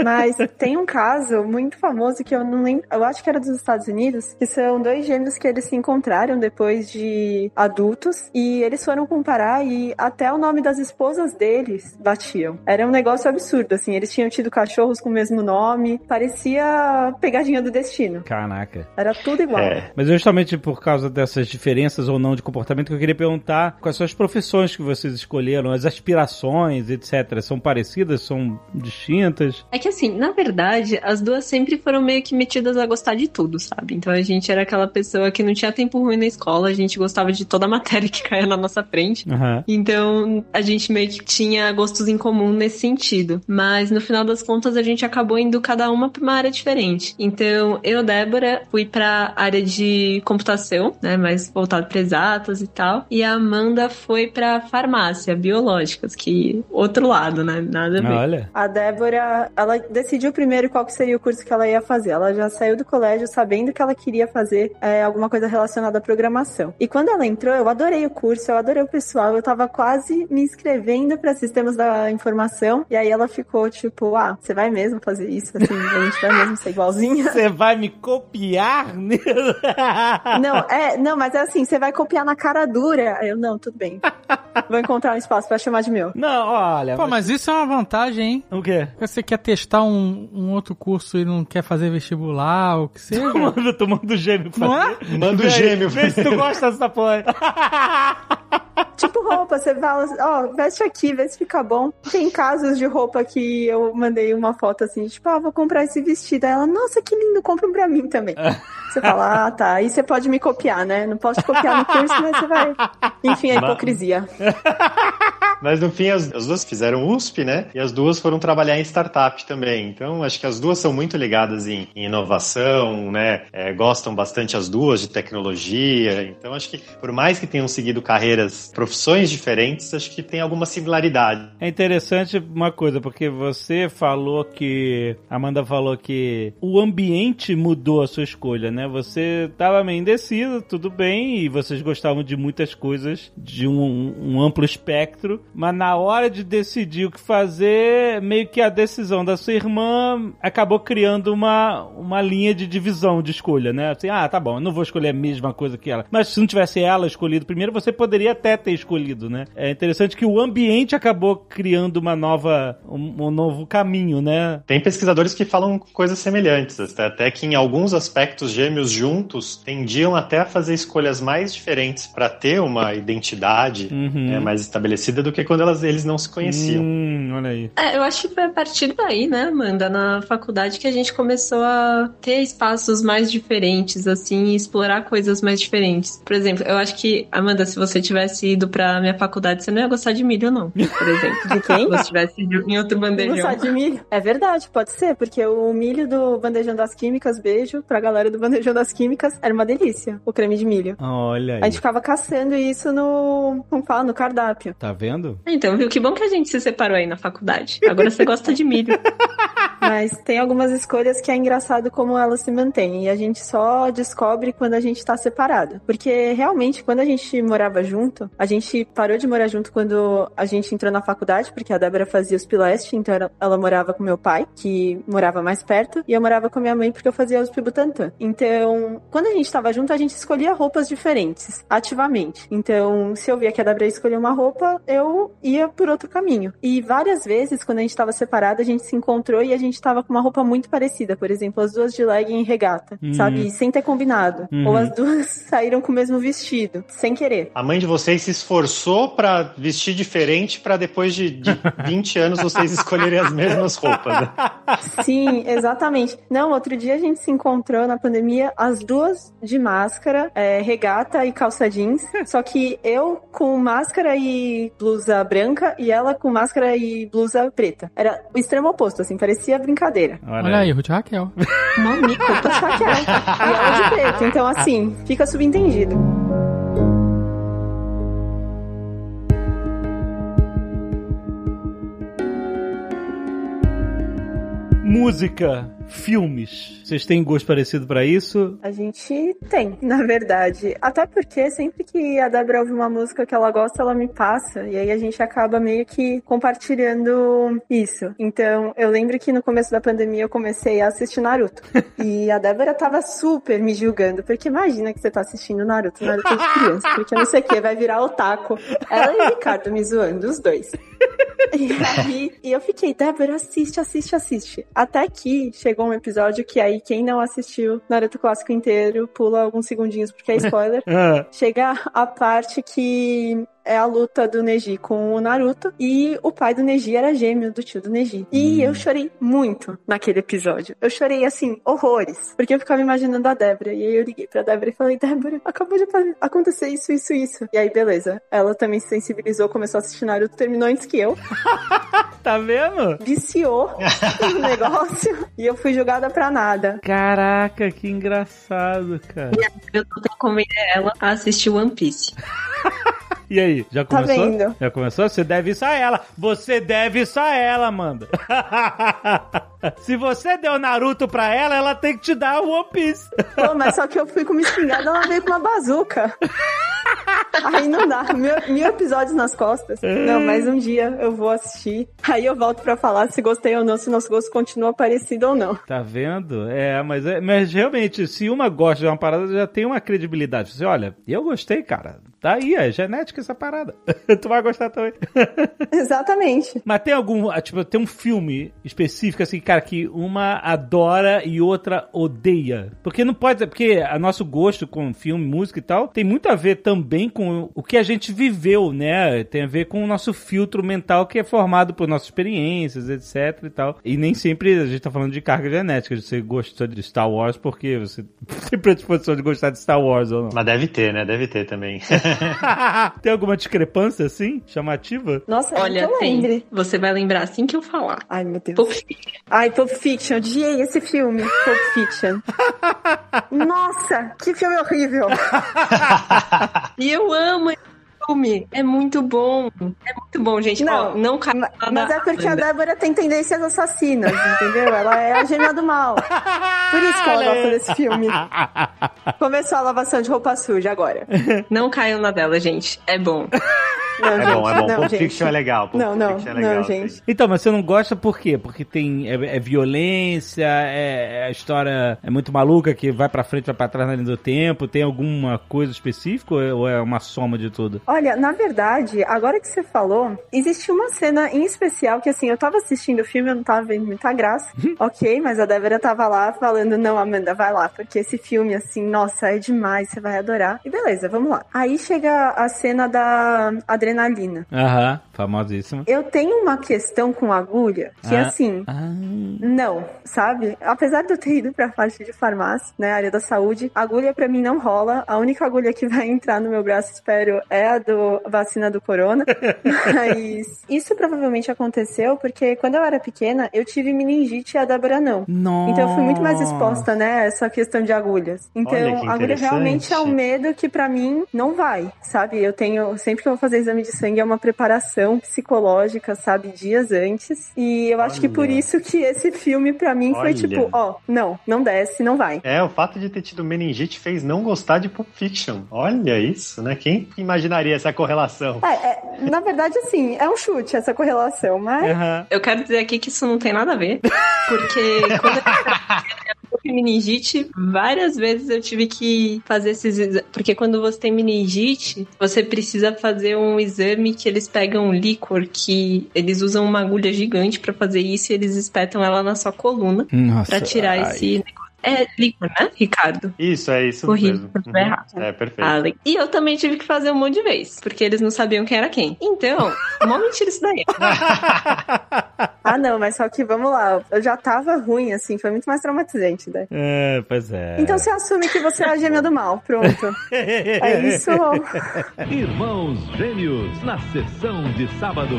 Mas tem um caso muito famoso que eu não lembro, eu acho que era dos Estados Unidos, que são dois gêmeos que eles se encontraram depois de adultos e eles foram comparar e até o nome das esposas deles batiam. Era um negócio absurdo, assim, eles tinham tido cachorros com o mesmo nome, parecia pegadinha do destino. Caraca. Era tudo igual. É, Mas justamente por causa dessas diferenças ou não de comportamento que eu queria perguntar quais são as profissões que vocês escolheram, as aspirações, etc. São parecidas, são distintas? É que assim, na verdade, as duas sempre foram meio que metidas a gostar de tudo, sabe? Então a gente era aquela pessoa que não tinha tempo ruim na escola, a gente gostava de toda a (laughs) matéria que caía na nossa frente. Aham. Então, a gente meio que tinha gostos em comum nesse sentido. Mas no final das contas, a gente acabou indo cada uma pra uma área diferente. Então, eu, Débora, fui pra área de computação, né? Mais voltado pra exatas e tal. E a Amanda foi pra farmácia, biológicas, que outro lado, né? Nada a ver. Olha. A Débora, ela decidiu primeiro qual que seria o curso que ela ia fazer. Ela já saiu do colégio sabendo que ela queria fazer é, alguma coisa relacionada à programação. E quando ela entrou, eu adorei o curso, eu adorei o pessoal, eu tava quase me inscrevendo para sistemas da informação. E aí ela ficou tipo, ah, você vai mesmo fazer isso? Assim, a gente vai mesmo ser igualzinha? (laughs) Você vai me copiar? (laughs) Não, é, não, mas é assim, você vai copiar na cara dura. Eu, não, tudo bem. Vou encontrar um espaço pra chamar de meu. Não, olha. Pô, mas isso é uma vantagem, hein? O quê? Você quer testar um, um outro curso e não quer fazer vestibular, ou o que seja? (laughs) Manda, tu manda o gêmeo Não fazer. é? manda o gêmeo Vê se tu gosta dessa porra. (laughs) Tipo roupa, você fala, ó, veste aqui, vê se fica bom. Tem casos de roupa que eu mandei uma foto assim, tipo, ah, vou comprar esse vestido. Aí ela, nossa, que lindo, compra um pra mim também. (laughs) Você fala, ah, tá, aí você pode me copiar, né? Não posso te copiar no curso, mas você vai. Enfim, a hipocrisia. (laughs) Mas no fim, as, as duas fizeram USP, né? E as duas foram trabalhar em startup também. Então, acho que as duas são muito ligadas em, em inovação, né? É, gostam bastante as duas de tecnologia. Então, acho que por mais que tenham seguido carreiras, profissões diferentes, acho que tem alguma similaridade. É interessante uma coisa, porque você falou que. Amanda falou que o ambiente mudou a sua escolha, né? Você tava meio indeciso, tudo bem, e vocês gostavam de muitas coisas, de um, um amplo espectro, mas na hora de decidir o que fazer, meio que a decisão da sua irmã acabou criando uma, uma linha de divisão de escolha, né? Assim, ah, tá bom, eu não vou escolher a mesma coisa que ela. Mas se não tivesse ela escolhido primeiro, você poderia até ter escolhido, né? É interessante que o ambiente acabou criando uma nova, um, um novo caminho, né? Tem pesquisadores que falam coisas semelhantes, até, que em alguns aspectos gêmeos juntos tendiam até a fazer escolhas mais diferentes para ter uma identidade Uhum. né, mais estabelecida do que quando elas, eles não se conheciam. Hum, olha aí. É, eu acho que foi a partir daí, né, Amanda, na faculdade que a gente começou a ter espaços mais diferentes, assim, e explorar coisas mais diferentes. Por exemplo, eu acho que, Amanda, se você tivesse ido pra minha faculdade, você não ia gostar de milho, não. Por exemplo. (laughs) De quem? Se você tivesse ido em outro bandejão. Gostar de milho? É verdade, pode ser, porque o milho do Bandejão das Químicas, beijo pra galera do Bandejão das Químicas, era uma delícia, o creme de milho. Olha aí. A gente ficava caçando isso no, como fala, no cardápio. Tá vendo? Então, viu? Que bom que a gente se separou aí na faculdade. Agora você gosta de milho. (laughs) Mas tem algumas escolhas que é engraçado como elas se mantêm. E a gente só descobre quando a gente tá separado. Porque realmente, quando a gente morava junto, a gente parou de morar junto quando a gente entrou na faculdade, porque a Débora fazia os Pileste, então ela, morava com meu pai, que morava mais perto, e eu morava com minha mãe porque eu fazia os Butantan. Então, quando a gente tava junto, a gente escolhia roupas diferentes, ativamente. Então, se eu via que a Débora escolhia uma roupa, eu ia por outro caminho. E várias vezes, quando a gente tava separado, a gente se encontrou e a gente tava com uma roupa muito parecida. Por exemplo, as duas de legging e regata, Uhum. sabe? Sem ter combinado. Uhum. Ou as duas (laughs) saíram com o mesmo vestido, sem querer. A mãe de vocês se esforçou para vestir diferente para depois de, de (laughs) 20 anos vocês escolherem as mesmas roupas. Né? Sim, exatamente. Não, outro dia a gente se encontrou na pandemia, as duas de máscara, é, regata e calça jeans. (laughs) Só que eu com máscara e blusa branca e ela com máscara e blusa preta. Era o extremo oposto, assim, parecia brincadeira. Olha aí, Ruth Raquel. Mamico, tô chateada. E ela de preto, então assim, fica subentendido. Música, filmes. Vocês têm gosto parecido pra isso? A gente tem, (laughs) na verdade. Até porque sempre que a Débora ouve uma música que ela gosta, ela me passa. E aí a gente acaba meio que compartilhando isso. Então, eu lembro que no começo da pandemia eu comecei a assistir Naruto. (laughs) e a Débora tava super me julgando. Porque imagina que você tá assistindo Naruto, Naruto de criança. Porque não sei o que, vai virar otaku. Ela e o Ricardo me zoando, os dois. E aí, e eu fiquei, Débora, assiste, assiste, assiste. Até que chegou um episódio que aí quem não assistiu Naruto clássico inteiro pula alguns segundinhos porque é spoiler. Ah, (laughs) Chega a parte que é a luta do Neji com o Naruto e o pai do Neji era gêmeo do tio do Neji. E eu chorei muito naquele episódio. Eu chorei assim, horrores, porque eu ficava imaginando a Débora e aí eu liguei pra Débora e falei: "Débora, acabou de acontecer isso, isso, isso". E aí beleza. Ela também se sensibilizou, começou a assistir Naruto, terminou antes que eu, (laughs) tá vendo? viciou no (laughs) negócio e eu fui jogada pra nada. Caraca, que engraçado, cara. Eu tô tentando convencer ela a assistir One Piece. (laughs) E aí, já Tá começou? vendo? Já começou? Você deve isso a ela. Você deve isso a ela, Amanda. (laughs) (laughs) Se você deu Naruto pra ela, ela tem que te dar o One Piece. Pô, mas só que eu fui com uma espingarda, ela veio com uma bazuca. (laughs) Aí não dá, mil, mil episódios nas costas. Não, mas um dia eu vou assistir. Aí eu volto pra falar se gostei ou não, se nosso gosto continua parecido ou não. Tá vendo? É, mas, é, mas realmente, se uma gosta de uma parada, já tem uma credibilidade. Você, olha, eu gostei, cara. Tá aí, é genética essa parada. (laughs) tu vai gostar também. Exatamente. Mas tem algum, ah, tipo, tem um filme específico assim, cara, que uma adora e outra odeia. Porque não pode, porque a nosso gosto com filme, música e tal, tem muito a ver também com o que a gente viveu, né? Tem a ver com o nosso filtro mental que é formado por nossas experiências, etc e tal. E nem sempre a gente tá falando de carga genética. Você gostou de Star Wars porque você (laughs) tem predisposição de gostar de Star Wars ou não. Mas deve ter, né? Deve ter também. (laughs) (laughs) tem alguma discrepância assim? Chamativa? Nossa, Olha, eu lembre. Você vai lembrar assim que eu falar. Ai, meu Deus. Fiction. Ai, Pulp Fiction, odiei esse filme, Pulp Fiction. (laughs) Nossa, que filme horrível. (laughs) E eu amo esse filme. É muito bom. É muito bom, gente. Não, Ó, não cai Mas é porque a. Débora tem tendências assassinas, entendeu? Ela é a gêmea do mal. Por isso que ela gosta desse filme. Começou a lavação de roupa suja agora. Não caiam na dela, gente. É bom. (laughs) Não, É gente, bom, é bom. Não, Pulp gente. Fiction é legal. Pulp Não, não, Fiction é legal, não, gente. Então, mas você não gosta por quê? Porque tem é, é violência, é, é a história é muito maluca que vai pra frente, vai pra trás na linha do tempo. Tem alguma coisa específica ou é, ou é uma soma de tudo? Olha, na verdade, agora que você falou, existe uma cena em especial que, assim, eu tava assistindo o filme, eu não tava vendo muita graça. ok, mas a Débora tava lá falando, não, Amanda, vai lá, porque esse filme, assim, nossa, é demais, você vai adorar. E beleza, vamos lá. Aí chega a cena da adrenalina. Aham, famosíssima. Eu tenho uma questão com agulha que, Ah. assim, Ah, não, sabe? Apesar de eu ter ido pra parte de farmácia, né, área da saúde, agulha pra mim não rola. A única agulha que vai entrar no meu braço, espero, é a do vacina do corona. (laughs) Mas isso provavelmente aconteceu porque quando eu era pequena, eu tive meningite e a Débora não. Nossa. Então eu fui muito mais exposta, né, a essa questão de agulhas. Então, agulha realmente é um medo que pra mim não vai, sabe? Eu tenho, sempre que eu vou fazer exame de sangue é uma preparação psicológica, sabe, dias antes. E eu acho que por Olha. isso que esse filme pra mim foi Olha. tipo, ó, não, não desce, não vai. É, o fato de ter tido meningite fez não gostar de Pulp Fiction. Olha isso, né? Quem imaginaria essa correlação? É, é, na verdade, assim, é um chute essa correlação, mas Aham. Eu quero dizer aqui que isso não tem nada a ver. Porque quando eu tive meningite, várias vezes eu tive que fazer esses exa- Porque quando você tem meningite, você precisa fazer um exame que eles pegam um líquor, que eles usam uma agulha gigante pra fazer isso e eles espetam ela na sua coluna pra tirar ai. esse negócio. É líquor, né, Ricardo? Isso, é isso Corri, mesmo. tudo errado. É, perfeito. E eu também tive que fazer um monte de vezes, porque eles não sabiam quem era quem. Então, mó mentira isso daí. (laughs) ah, não, mas só que vamos lá, eu já tava ruim, assim, foi muito mais traumatizante, né? É, pois é. Então você assume que você é a gêmea do mal, pronto. É isso. (laughs) Irmãos Gêmeos, na sessão de sábado.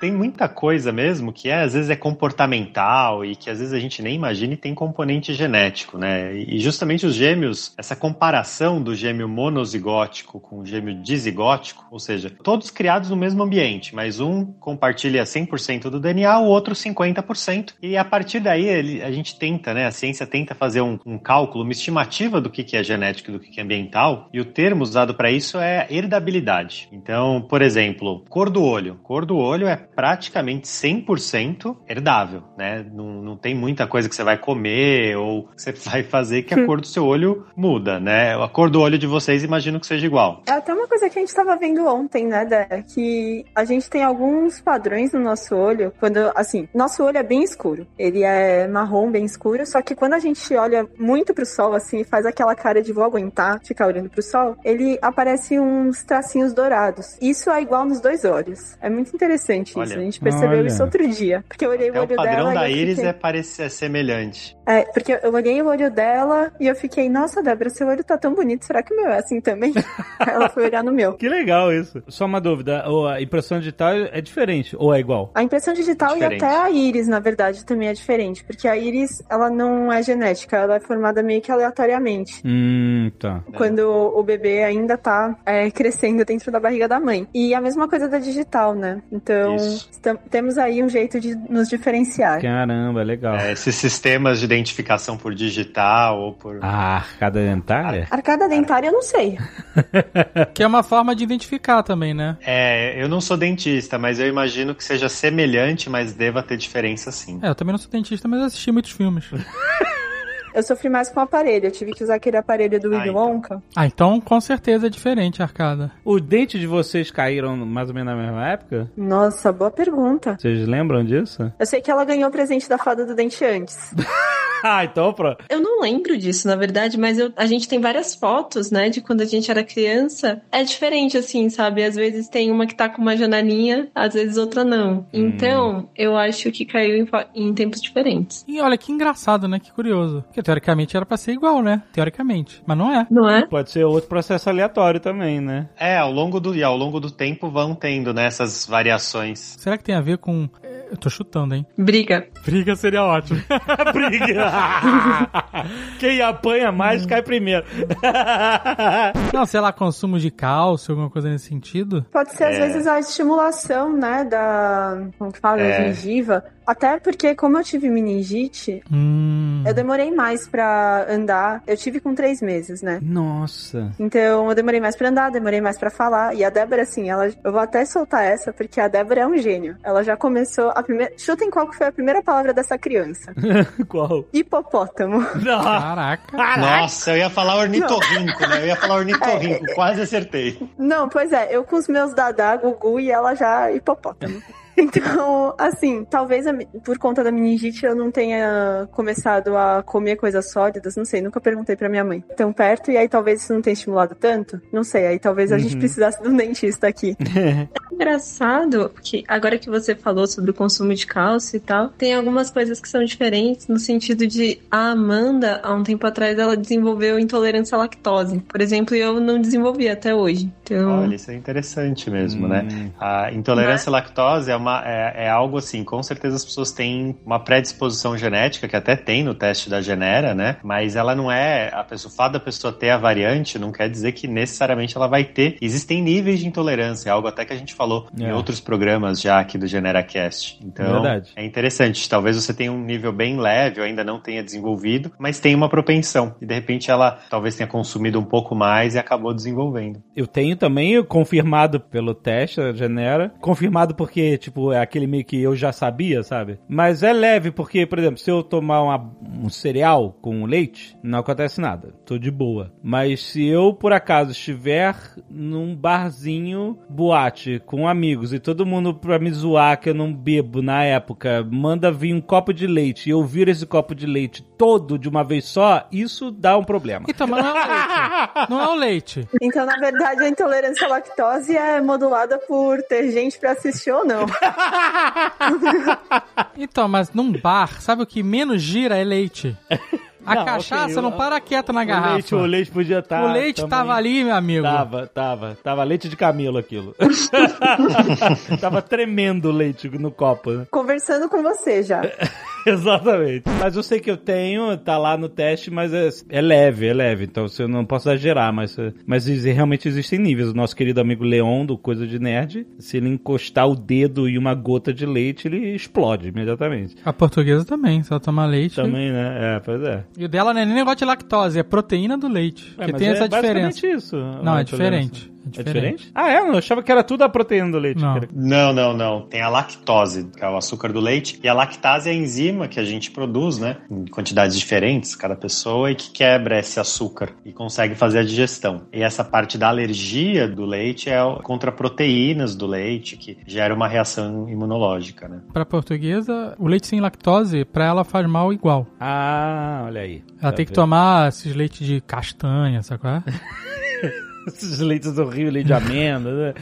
Tem muita coisa mesmo que é, às vezes é comportamental e que às vezes a gente nem imagina e tem componente genético, né? E justamente os gêmeos, essa comparação do gêmeo monozigótico com o gêmeo dizigótico, ou seja, todos criados no mesmo ambiente, mas um compartilha 100% do DNA, o outro 50%. E a partir daí a gente tenta, né? A ciência tenta fazer um, um cálculo, uma estimativa do que, que é genético e do que, que é ambiental. E o termo usado para isso é herdabilidade. Então, por exemplo, cor do olho. Cor do olho é praticamente 100% herdável, né? Não, não tem muita coisa que você vai comer ou (laughs) que você vai fazer que a cor do seu olho muda, né? A cor do olho de vocês imagino que seja igual. É até uma coisa que a gente tava vendo ontem, né, Dé? Que a gente tem alguns padrões no nosso olho, quando, assim, nosso olho é bem escuro. Ele é marrom, bem escuro, só que quando a gente olha muito pro sol, assim, faz aquela cara de vou aguentar ficar olhando pro sol, ele aparece uns tracinhos dourados. Isso é igual nos dois olhos. É muito interessante Olha. Isso. A gente percebeu Olha. isso outro dia. Porque eu olhei Até o o olho padrão dela da íris fiquei... é, parece, é semelhante. É, porque eu olhei o olho dela e eu fiquei, nossa, Débora, seu olho tá tão bonito, será que o meu é assim também? (laughs) Ela foi olhar no meu. Que legal isso. Só uma dúvida, ou a impressão digital é diferente ou é igual? A impressão digital Diferente. e até a íris, na verdade, também é diferente, porque a íris, ela não é genética, ela é formada meio que aleatoriamente. Hum, tá. Quando o bebê ainda tá é, crescendo dentro da barriga da mãe. E a mesma coisa da digital, né? Então, temos aí um jeito de nos diferenciar. Caramba, legal. É, esses sistemas de identificação por digital ou por. A arcada dentária? Arcada dentária, eu não sei. (laughs) Que é uma forma de identificar também, né? É, eu não sou dentista, mas eu imagino que seja semelhante, mas deva ter diferença sim. É, eu também não sou dentista, mas assisti muitos filmes. (laughs) Eu sofri mais com o aparelho. Eu tive que usar aquele aparelho do Ah, Willy então. Wonka. Ah, então com certeza é diferente a arcada. Os dentes de vocês caíram mais ou menos na mesma época? Nossa, boa pergunta. Vocês lembram disso? Eu sei que ela ganhou o presente da fada do dente antes. (laughs) ah, então pronto. Eu não lembro disso, na verdade, mas eu- a gente tem várias fotos, né, de quando a gente era criança. É diferente, assim, sabe? Às vezes tem uma que tá com uma janelinha, às vezes outra não. Então, eu acho que caiu em, em tempos diferentes. E olha que engraçado, né? Que curioso. Porque teoricamente era pra ser igual, né? Teoricamente. Mas não é. Não é? Pode ser outro processo aleatório também, né? É, ao longo do, e ao longo do tempo vão tendo né, essas variações. Será que tem a ver com. Eu tô chutando, hein? Briga. Briga seria ótimo. (laughs) Briga! (laughs) Quem apanha mais cai primeiro. (laughs) não, sei lá, consumo de cálcio, alguma coisa nesse sentido. Pode ser, às É. vezes, a estimulação, né, da... Como que fala? Da É. gengiva. Até porque, como eu tive meningite, Hum. eu demorei mais pra andar. Eu tive com três meses, né? Nossa. Então, eu demorei mais pra andar, demorei mais pra falar. E a Débora, assim, ela... Eu vou até soltar essa, porque a Débora é um gênio. Ela já começou a primeira... Chutem qual que foi a primeira palavra dessa criança. (laughs) Qual? Hipopótamo. Não. Caraca. Nossa, eu ia falar ornitorrinco, né? Eu ia falar ornitorrinco, (laughs) quase acertei. Não, pois é, eu com os meus dadá, Gugu e ela já hipopótamo. (laughs) Então, assim, talvez a por conta da meningite eu não tenha começado a comer coisas sólidas, não sei, nunca perguntei pra minha mãe. Tão perto, e aí talvez isso não tenha estimulado tanto, não sei, aí talvez a gente precisasse de um dentista aqui. (laughs) Engraçado que agora que você falou sobre o consumo de cálcio e tal, tem algumas coisas que são diferentes no sentido de a Amanda, há um tempo atrás, ela desenvolveu intolerância à lactose. Por exemplo, e eu não desenvolvi até hoje. Então, Olha, isso é interessante mesmo, Hum. né? A intolerância à lactose é, uma, é, é algo assim, com certeza as pessoas têm uma predisposição genética, que até tem no teste da Genera, né? Mas ela não é, a pessoa, o fato da pessoa ter a variante não quer dizer que necessariamente ela vai ter. Existem níveis de intolerância, é algo até que a gente falou É. em outros programas já aqui do GeneraCast. Então, Verdade. é interessante. Talvez você tenha um nível bem leve, ou ainda não tenha desenvolvido, mas tem uma propensão. E de repente ela talvez tenha consumido um pouco mais e acabou desenvolvendo. Eu tenho também confirmado pelo teste, a Genera. Confirmado porque, tipo, é aquele meio que eu já sabia, sabe? Mas é leve, porque, por exemplo, se eu tomar uma- um cereal com leite, não acontece nada. Tô de boa. Mas se eu, por acaso, estiver num barzinho, boate, com amigos, e todo mundo pra me zoar que eu não bebo na época, manda vir um copo de leite e eu viro esse copo de leite todo de uma vez só, isso dá um problema. Então, mas não é o leite. Não é o leite. Então, na verdade, a intolerância à lactose é modulada por ter gente pra assistir ou não. (laughs) Então, mas num bar, sabe o que menos gira é leite. A Não, cachaça ok, não para quieta na O garrafa. leite, o leite podia estar. O leite tava ali, meu amigo. Tava, tava. Tava leite de camelo aquilo. (laughs) tava tremendo o leite no copo, né? Conversando com você já. (laughs) Exatamente. Mas eu sei que eu tenho, tá lá no teste, mas é, é leve, é leve. Então você não posso exagerar, mas, mas exi- realmente existem níveis. O nosso querido amigo Leon, do Coisa de Nerd, se ele encostar o dedo em uma gota de leite, ele explode imediatamente. A portuguesa também, se ela tomar leite. Também, né? É, pois é. E o dela não é nem negócio de lactose, é proteína do leite. É, que mas tem é essa diferença. isso. Não, é diferente. É diferente? Ah, é? Eu achava que era tudo a proteína do leite. Não. que era- Não, não, não. Tem a lactose, que é o açúcar do leite, e a lactase é a enzima que a gente produz, né? Em quantidades diferentes, cada pessoa, e que quebra esse açúcar e consegue fazer a digestão. E essa parte da alergia do leite é contra proteínas do leite, que gera uma reação imunológica, né? Pra portuguesa, o leite sem lactose, pra ela faz mal igual. Ah, olha aí. Ela Tá tem que vendo? tomar esses leites de castanha, sabe qual é? (laughs) Esses leites horríveis, leite de amêndoa, né?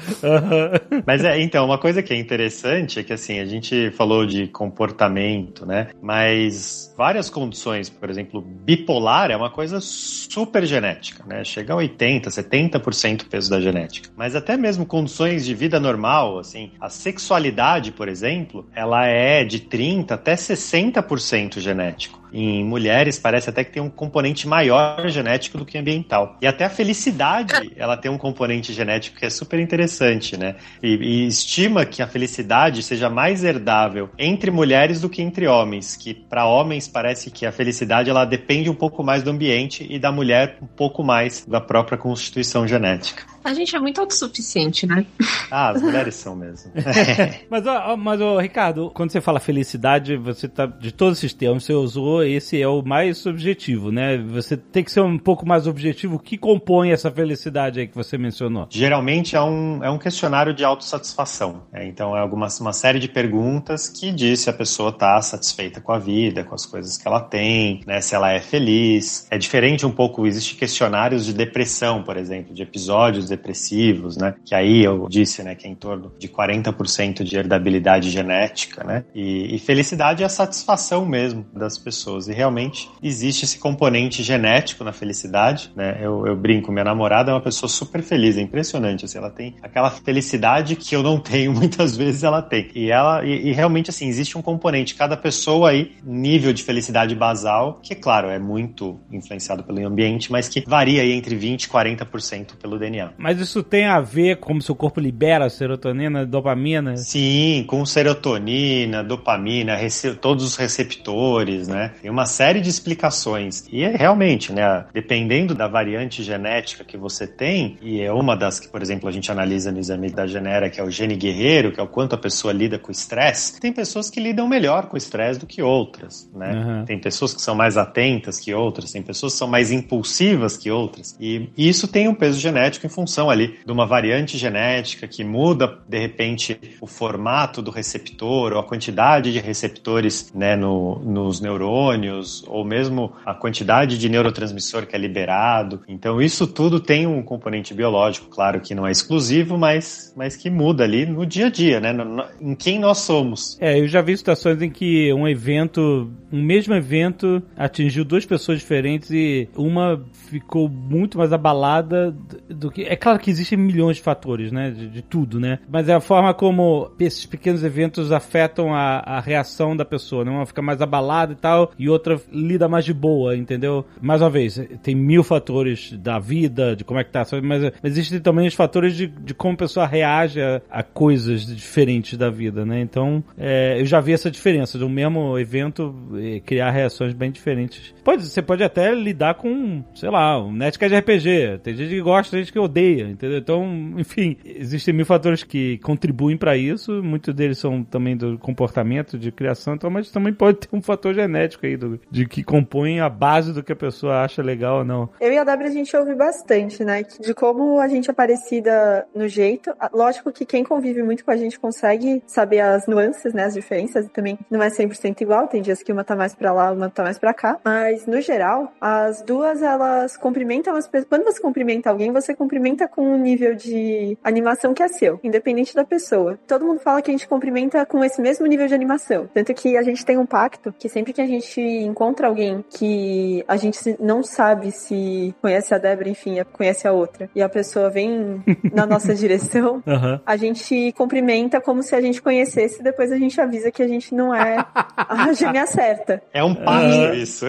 Mas é, então, uma coisa que é interessante é que assim, a gente falou de comportamento, né? Mas várias condições, por exemplo, bipolar é uma coisa super genética, né? Chega a 80, 70% do peso da genética. Mas até mesmo condições de vida normal, assim, a sexualidade, por exemplo, ela é de 30 até 60% genético. Em mulheres parece até que tem um componente maior genético do que ambiental. E até a felicidade, ela tem um componente genético que é super interessante, né? E, e estima que a felicidade seja mais herdável entre mulheres do que entre homens, que para homens parece que a felicidade ela depende um pouco mais do ambiente e da mulher um pouco mais da própria constituição genética. A gente é muito autossuficiente, né? Ah, as mulheres são mesmo. (laughs) Mas, ó, mas ó, Ricardo, quando você fala felicidade, você tá. De todos esses termos que você usou, esse é o mais subjetivo, né? Você tem que ser um pouco mais objetivo. O que compõe essa felicidade aí que você mencionou? Geralmente é um, é um questionário de autossatisfação. né? Então é algumas, uma série de perguntas que diz se a pessoa está satisfeita com a vida, com as coisas que ela tem, né? Se ela é feliz. É diferente um pouco, existem questionários de depressão, por exemplo, de episódios depressivos, né? Que aí eu disse, né, que é em torno de 40% de herdabilidade genética, né? E, e felicidade é a satisfação mesmo das pessoas. E realmente existe esse componente genético na felicidade, né? Eu, eu brinco, minha namorada é uma pessoa super feliz, é impressionante, assim, ela tem aquela felicidade que eu não (laughs) tenho, muitas vezes ela tem. E ela, e, e realmente, assim, existe um componente, cada pessoa aí, nível de felicidade basal, que, claro, é muito influenciado pelo ambiente, mas que varia aí entre 20% e 40% pelo DNA. Mas isso tem a ver com como seu corpo libera serotonina, dopamina? Sim, com serotonina, dopamina, todos os receptores, né? Tem uma série de explicações. E é realmente, né? Dependendo da variante genética que você tem, e é uma das que, por exemplo, a gente analisa no exame da Genera, que é o gene guerreiro, que é o quanto a pessoa lida com o estresse, tem pessoas que lidam melhor com o estresse do que outras, né? Uhum. Tem pessoas que são mais atentas que outras, tem pessoas que são mais impulsivas que outras. E isso tem um peso genético em função ali de uma variante genética que muda, de repente, o formato do receptor ou a quantidade de receptores né, no- nos neurônios, ou mesmo a quantidade de neurotransmissor que é liberado. Então, isso tudo tem um componente biológico, claro que não é exclusivo, mas, mas que muda ali no dia a dia, né? no- no- em quem nós somos. É, eu já vi situações em que um evento, um mesmo evento, atingiu duas pessoas diferentes e uma ficou muito mais abalada do- do que. É claro que existem milhões de fatores, né? De, de tudo, né? Mas é a forma como esses pequenos eventos afetam a, a reação da pessoa, né? Uma fica mais abalada e tal, e outra lida mais de boa, entendeu? Mais uma vez, tem mil fatores da vida, de como é que tá, mas, mas existem também os fatores de, de como a pessoa reage a, a coisas diferentes da vida, né? Então, é, eu já vi essa diferença de um mesmo evento eh, criar reações bem diferentes. Pode, você pode até lidar com, sei lá, um Netcast de RPG. Tem gente que gosta, tem gente que odeia, entendeu? Então, enfim, existem mil fatores que contribuem para isso. Muitos deles são também do comportamento, de criação, então, mas também pode ter um fator genético aí do, de que compõe a base do que a pessoa acha legal ou não. Eu e a Débora a gente ouve bastante, né? De como a gente é parecida no jeito. Ah, Lógico que quem convive muito com a gente consegue saber as nuances, né? As diferenças. Também não é 100% igual. Tem dias que uma tá mais pra lá, uma tá mais pra cá. Mas, no geral, as duas, elas cumprimentam as pessoas. Quando você cumprimenta alguém, você cumprimenta com um nível de animação que é seu, independente da pessoa. Todo mundo fala que a gente cumprimenta com esse mesmo nível de animação. Tanto que a gente tem um pacto que sempre que a gente encontra alguém que a gente não sabe se conhece a Débora, enfim, conhece a outra, e a pessoa vem (laughs) na nossa direção, Aham. a gente cumprimenta como se a gente conhecesse, depois a gente avisa que a gente não é (laughs) a gêmea certa. É um pacto isso.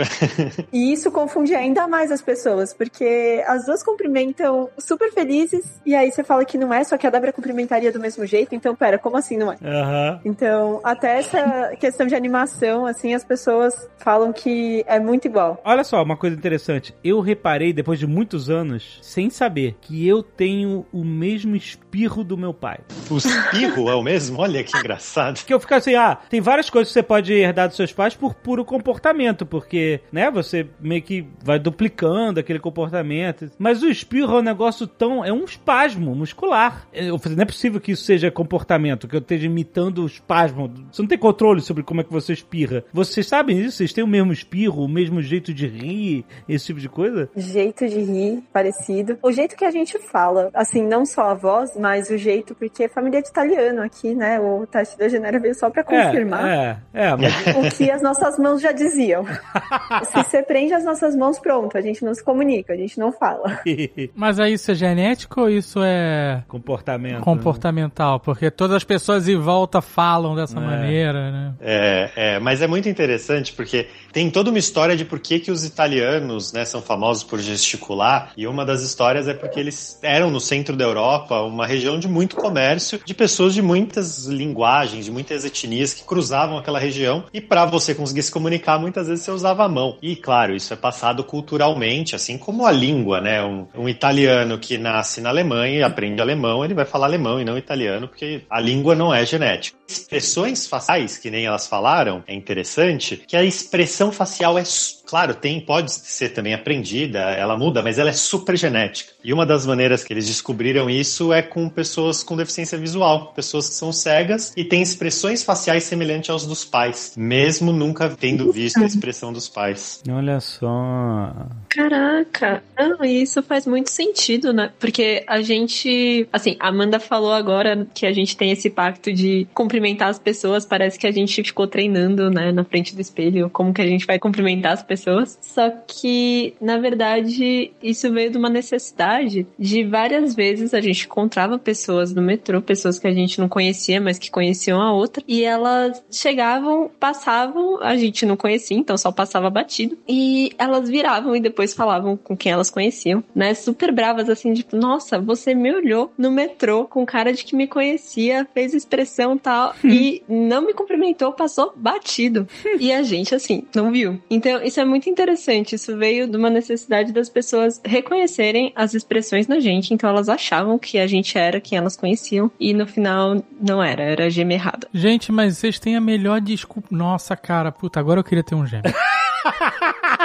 E isso confunde ainda mais as pessoas, porque as duas cumprimentam super felizes, e aí você fala que não é, só que a Débora cumprimentaria do mesmo jeito, então pera, como assim não é? Aham. Então, até essa questão de animação, assim, as pessoas falam que é muito igual. Olha só, uma coisa interessante. Eu reparei, depois de muitos anos, sem saber, que eu tenho o mesmo espirro do meu pai. O espirro é o mesmo? Olha que engraçado. Que eu fico assim, ah, tem várias coisas que você pode herdar dos seus pais por puro comportamento, porque, né, você meio que vai duplicando aquele comportamento. Mas o espirro é um negócio tão. É um espasmo muscular. Eu falei, não é possível que isso seja comportamento, que eu esteja imitando o espasmo. Você não tem controle sobre como é que você espirra. Vocês sabem isso? Vocês têm o mesmo espirro, o mesmo jeito de rir, esse tipo de coisa? Jeito de rir, parecido. O jeito que a gente fala, assim, não só a voz, mas o jeito, porque é família de italiano aqui, né? O teste da Genera veio só pra confirmar. É, é, é mas. O que as nossas mãos já diziam. (laughs) Se você prende as nossas mãos, pronto, a gente não se comunica, a gente não fala. (laughs) Mas aí isso é genético ou isso é comportamento. né? comportamental? Porque todas as pessoas em volta falam dessa É. maneira, né? É, é, mas é muito interessante porque tem toda uma história de por que, que os italianos né, são famosos por gesticular, e uma das histórias é porque eles eram no centro da Europa uma região de muito comércio, de pessoas de muitas linguagens, de muitas etnias que cruzavam aquela região, e para você conseguir se comunicar, muitas vezes você usava a mão. E claro, isso é passado culturalmente, assim como a língua, né? Um, um italiano que nasce na Alemanha e aprende alemão, ele vai falar alemão e não italiano, porque a língua não é genética. Expressões faciais, que nem elas falaram, é interessante, que a expressão facial é, claro, tem, pode ser também aprendida, ela muda, mas ela é super genética. E uma das maneiras que eles descobriram isso é com pessoas com deficiência visual, pessoas que são cegas e têm expressões faciais semelhantes aos dos pais, mesmo nunca tendo visto a expressão dos pais. Olha só. Caraca, não, isso faz muito sentido, né? Porque a gente, assim, a Amanda falou agora que a gente tem esse pacto de cumprimentar as pessoas, parece que a gente ficou treinando, né, na frente do espelho, como que a gente vai cumprimentar as pessoas. Só que, na verdade, isso veio de uma necessidade de várias vezes a gente encontrava pessoas no metrô, pessoas que a gente não conhecia, mas que conheciam a outra, e elas chegavam, passavam, a gente não conhecia, então só passava batido, e elas viravam e depois falavam com quem elas conheciam, né? Super bravas, assim, tipo, nossa, você me olhou no metrô com cara de que me conhecia, fez expressão tal, (laughs) e não me cumprimentou, passou batido. e a gente, assim, não viu. Então, isso é muito interessante. Isso veio de uma necessidade das pessoas reconhecerem as expressões na gente. Então, elas achavam que a gente era quem elas conheciam, e no final não era, era gêmea errada. Gente, mas vocês têm a melhor desculpa. Nossa, cara, puta, agora eu queria ter um gêmeo. (laughs)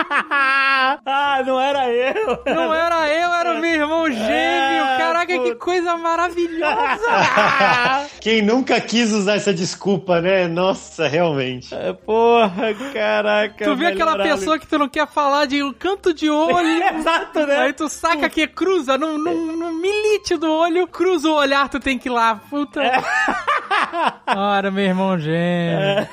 ah, não era eu. Não era eu, era o meu irmão gêmeo. É, Caraca, que puta. coisa maravilhosa. (laughs) Quem nunca quis usar essa desculpa, né? Nossa, realmente. É, Porra, caraca. tu vê aquela melhor pessoa que tu não quer falar de um canto de olho. (laughs) Exato, né? Aí tu saca que cruza no, no, no milite do olho, cruza o olhar, tu tem que ir lá. Puta. Ora, meu irmão gêmeo.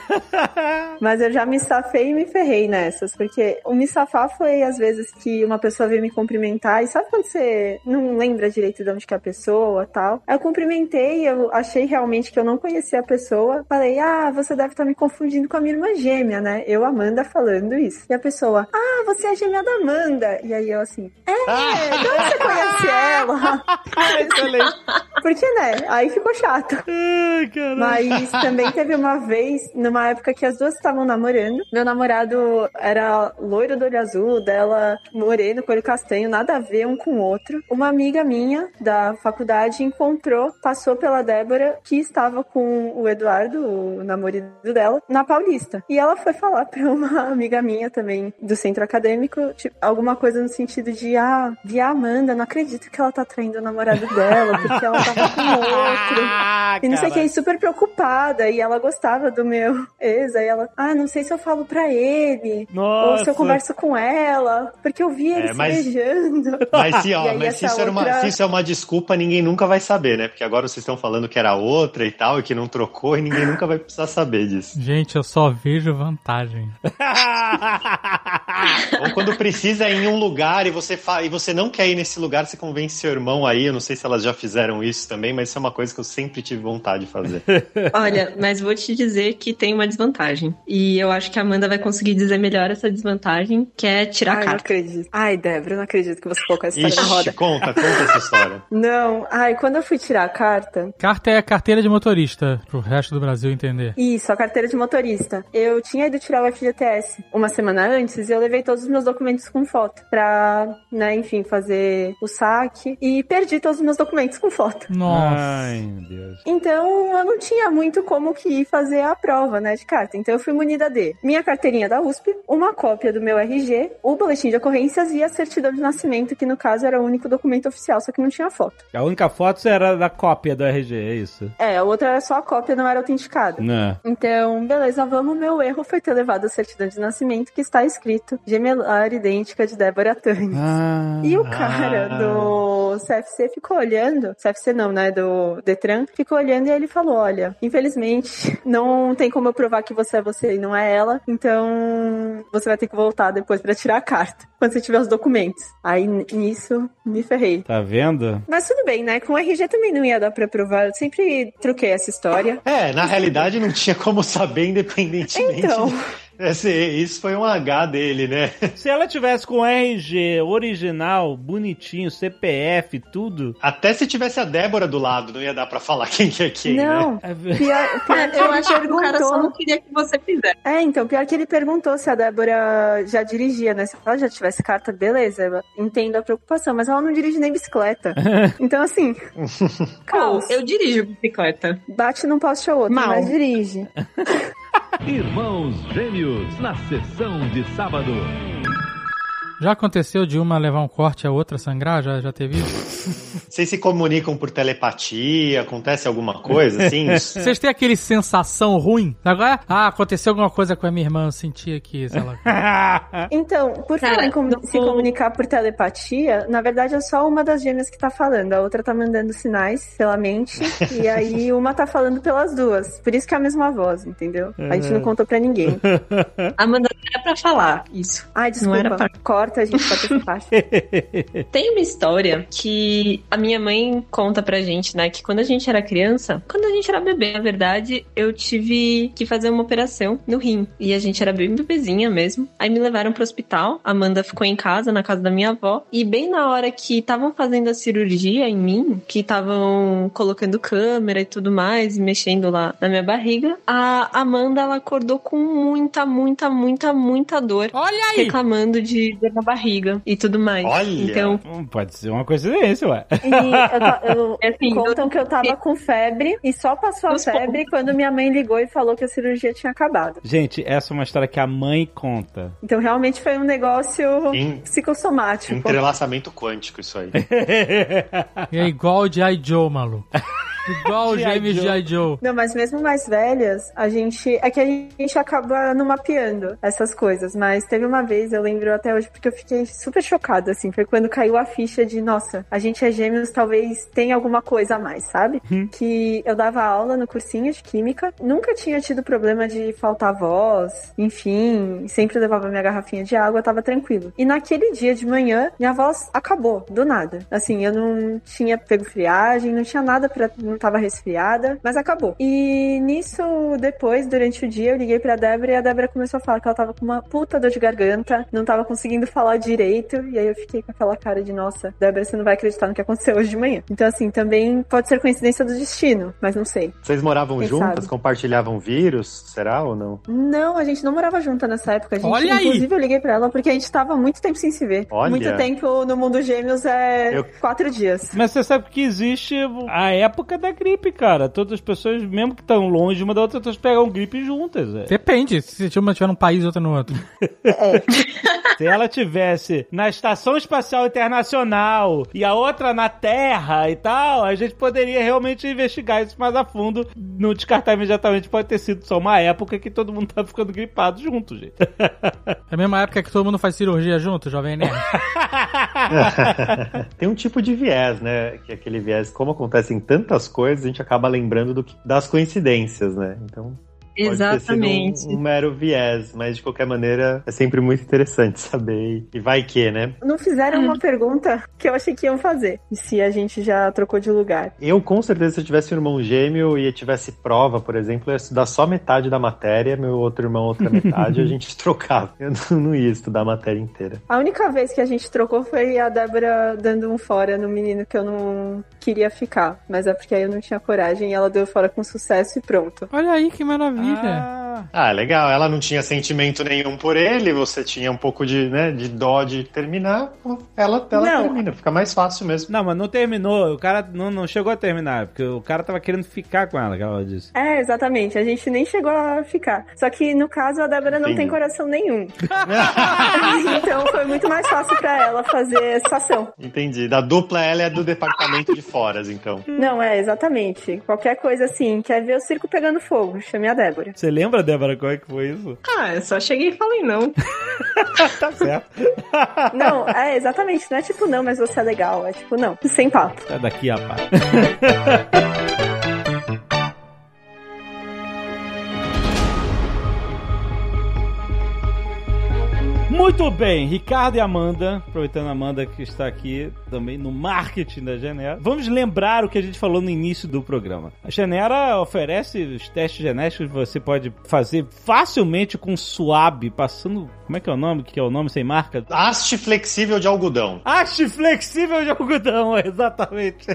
Mas eu já me safei e me ferrei nessas, porque o me safar foi às vezes que uma pessoa veio me cumprimentar e sabe quando você não lembra direito de onde que é a pessoa tal? Aí eu cumprimentei, eu achei realmente que eu não conhecia a pessoa, falei, ah, você deve estar me confundindo com a minha irmã gêmea, né? Eu, Amanda, falando isso. E a pessoa, ah, você é a gêmea da Amanda. E aí eu assim, é, de onde você conhece ela? (laughs) Excelente. Porque, né? Aí ficou chato. Ai. Mas também teve uma vez, numa época que as duas estavam namorando. Meu namorado era loiro do olho azul, dela moreno, com olho castanho, nada a ver um com o outro. Uma amiga minha da faculdade encontrou, passou pela Débora, que estava com o Eduardo, o namorado dela, na Paulista. E ela foi falar pra uma (laughs) amiga minha também do centro acadêmico, tipo, alguma coisa no sentido de, ah, vi a Amanda, não acredito que ela tá traindo o namorado dela, porque ela tava com (laughs) outro. Ah, E não sei o que, super preocupada. E ela gostava do meu ex. Aí ela, ah, não sei se eu falo pra ele. Ou se Nossa. eu converso com ela. Porque eu vi ele É, se mas- beijando. (laughs) Mas, se, ó, mas se, isso era uma, outra- se isso é uma desculpa, ninguém nunca vai saber, né? Porque agora vocês estão falando que era outra e tal, e que não trocou, e ninguém nunca vai precisar saber disso. Gente, eu só vejo vantagem. (laughs) Ou quando precisa é em um lugar e você, fa... e você não quer ir nesse lugar, você convence seu irmão aí. Eu não sei se elas já fizeram isso também, mas isso é uma coisa que eu sempre tive vontade de fazer. (laughs) Olha, mas vou te dizer que tem uma desvantagem. E eu acho que a Amanda vai conseguir dizer melhor essa desvantagem, que é tirar Ai, a não carta. acredito. Ai, Débora, eu não acredito que você colocou essa história na Ixi, roda. conta, conta essa história. (laughs) Não. Ai, quando eu fui tirar a carta, Carta é carteira de motorista, pro resto do Brasil entender. Isso, a carteira de motorista. Eu tinha ido tirar o FGTS uma semana antes e eu levei todos os meus documentos com foto pra, né, enfim, fazer o saque e perdi todos os meus documentos com foto. Nossa. Ai, meu Deus. Então eu não tinha muito como que ir fazer a prova, né, de carta. Então eu fui munida de minha carteirinha da USP, uma cópia do meu RG, o boletim de ocorrências e a certidão de nascimento, que no caso era o único documento oficial, só que não tinha foto. A única foto era da cópia do RG, é isso? É, a outra era só a cópia, não era autenticada. Não. Então, beleza, vamos. Meu erro foi ter levado a certidão de nascimento que está escrito gemelar idêntica de Débora Tannes. Ah. E o cara Ah. do CFC ficou olhando, CFC não, né, do Detran, ficou olhando e ele falou, olha, infelizmente (laughs) não tem como eu provar que você é você e não é ela, então você vai ter que voltar depois pra tirar a carta, quando você tiver os documentos. Aí nisso me ferrei. Tá vendo? Mas tudo bem, né, com o RG também não ia dar pra provar, eu sempre truquei essa história. É, na realidade não tinha como saber (laughs) independentemente Então. de, Esse, isso foi um H dele, né? Se ela tivesse com RG original, bonitinho, CPF, tudo. Até se tivesse a Débora do lado, não ia dar pra falar (laughs) quem que é quem, né? Não, É ver- pior, pior que Eu ele acho que o cara só não perguntou. queria que você fizesse. É, então, pior que ele perguntou se a Débora já dirigia, né? Se ela já tivesse carta, beleza, eu entendo a preocupação, mas ela não dirige nem bicicleta. (laughs) Então, assim, (laughs) caos. eu dirijo bicicleta. Bate num poste ao outro, Mal. mas dirige. Irmãos Gêmeos, na sessão de sábado. Já aconteceu de uma levar um corte e a outra sangrar? Já, já teve isso? (laughs) Vocês se comunicam por telepatia? Acontece alguma coisa assim? (laughs) Vocês têm aquele sensação ruim? Agora, ah, aconteceu alguma coisa com a minha irmã, eu senti aqui, sei lá. (laughs) Então, por falar em com- não- se comunicar por telepatia, na verdade é só uma das gêmeas que tá falando, a outra tá mandando sinais pela mente, e aí uma tá falando pelas duas. Por isso que é a mesma voz, entendeu? A gente não contou pra ninguém. Amanda, não era pra falar isso. Ai, Não era desculpa. pra- Corta, a gente parte. (laughs) Tem uma história que a minha mãe conta pra gente, né? Que quando a gente era criança, quando a gente era bebê, na verdade, eu tive que fazer uma operação no rim. E a gente era bem bebezinha mesmo. Aí me levaram pro hospital. A Amanda ficou em casa, na casa da minha avó. E bem na hora que estavam fazendo a cirurgia em mim, que estavam colocando câmera e tudo mais, e mexendo lá na minha barriga, a Amanda, ela acordou com muita, muita, muita, muita dor. Olha aí! Reclamando de dor na barriga e tudo mais. Olha! Então, Hum, Pode ser uma coincidência, ué. E eu, eu- (laughs) É assim, contam que eu tava com febre e só passou a Nos febre quando minha mãe ligou e falou que a cirurgia tinha acabado. Gente, essa é uma história que a mãe conta. Então realmente foi um negócio Em- psicossomático. Entrelaçamento quântico, isso aí. (laughs) É igual o G.I. Joe, maluco. (laughs) Igual o gêmeos Joe. G.I. Joe. Não, mas mesmo mais velhas, a gente. É que a gente acaba não mapeando essas coisas. Mas teve uma vez, eu lembro até hoje, porque eu fiquei super chocada, assim. Foi quando caiu a ficha de, nossa, a gente é gêmeos, talvez tenha alguma coisa a mais, sabe? Que eu dava aula no cursinho de química, nunca tinha tido problema de faltar voz, enfim, sempre levava minha garrafinha de água, tava tranquilo. E naquele dia de manhã, minha voz acabou, do nada. Assim, eu não tinha pego friagem, não tinha nada pra. Não tava resfriada, mas acabou. E nisso, depois, durante o dia, eu liguei pra Débora e a Débora começou a falar que ela tava com uma puta dor de garganta, não tava conseguindo falar direito, e aí eu fiquei com aquela cara de, nossa, Débora, você não vai acreditar no que aconteceu hoje de manhã. Então, assim, também pode ser coincidência do destino, mas não sei. Vocês moravam Quem juntas, sabe? compartilhavam vírus? Será ou não? Não, a gente não morava junta nessa época. A gente, Olha aí! inclusive, eu liguei pra ela porque a gente tava muito tempo sem se ver. Olha! Muito tempo no mundo gêmeos é Eu- quatro dias. Mas você sabe que existe a época da gripe, cara. Todas as pessoas, mesmo que estão longe uma da outra, todas pegam gripe juntas. é. Depende, se uma estiver num país e outra no outro. É. (laughs) Se ela tivesse na Estação Espacial Internacional e a outra na Terra e tal, a gente poderia realmente investigar isso mais a fundo. Não descartar imediatamente, pode ter sido só uma época que todo mundo tá ficando gripado junto, gente. É a mesma época que todo mundo faz cirurgia junto, Jovem Nerd. (laughs) Tem um tipo de viés, né? Que é aquele viés, como acontecem tantas coisas, a gente acaba lembrando do das coincidências, né? Então. Pode exatamente. ter sido um, um mero viés, mas de qualquer maneira é sempre muito interessante (laughs) saber. E vai que, né? Não fizeram uma pergunta que eu achei que iam fazer. E se a gente já trocou de lugar. Eu, com certeza, se eu tivesse um irmão gêmeo e eu tivesse prova, por exemplo, eu ia estudar só metade da matéria, meu outro irmão outra (laughs) metade, e a gente trocava. Eu não, não ia estudar a matéria inteira. A única vez que a gente trocou foi a Débora dando um fora no menino que eu não queria ficar. Mas é porque aí eu não tinha coragem e ela deu fora com sucesso e pronto. Olha aí que maravilha. Ah, Ah, legal. Ela não tinha sentimento nenhum por ele, você tinha um pouco de, né, de dó de terminar, ela, ela Não. termina, fica mais fácil mesmo. não, mas não terminou. O cara não, não chegou a terminar, porque o cara tava querendo ficar com ela, que ela disse. É, exatamente. A gente nem chegou a ficar. Só que no caso a Débora não tem coração nenhum. (laughs) então foi muito mais fácil pra ela fazer essa ação. Entendi. Da dupla ela é do departamento de foras, então. Não, é, exatamente. Qualquer coisa assim, quer ver o circo pegando fogo, chame a Débora. Você lembra, Débora, como é que foi isso? (laughs) Ah, eu só cheguei e falei não. tá certo. (laughs) Não, é exatamente. Não é tipo, não, mas você é legal. É tipo, não, sem papo. Sai daqui, rapaz. (laughs) Muito bem, Ricardo e Amanda, aproveitando a Amanda que está aqui também no marketing da Genera, vamos lembrar o que a gente falou no início do programa. A Genera oferece os testes genéticos que você pode fazer facilmente com suave, passando. Como é que é o nome? Que é o nome sem marca? Haste flexível de algodão. Haste flexível de algodão, (laughs) exatamente.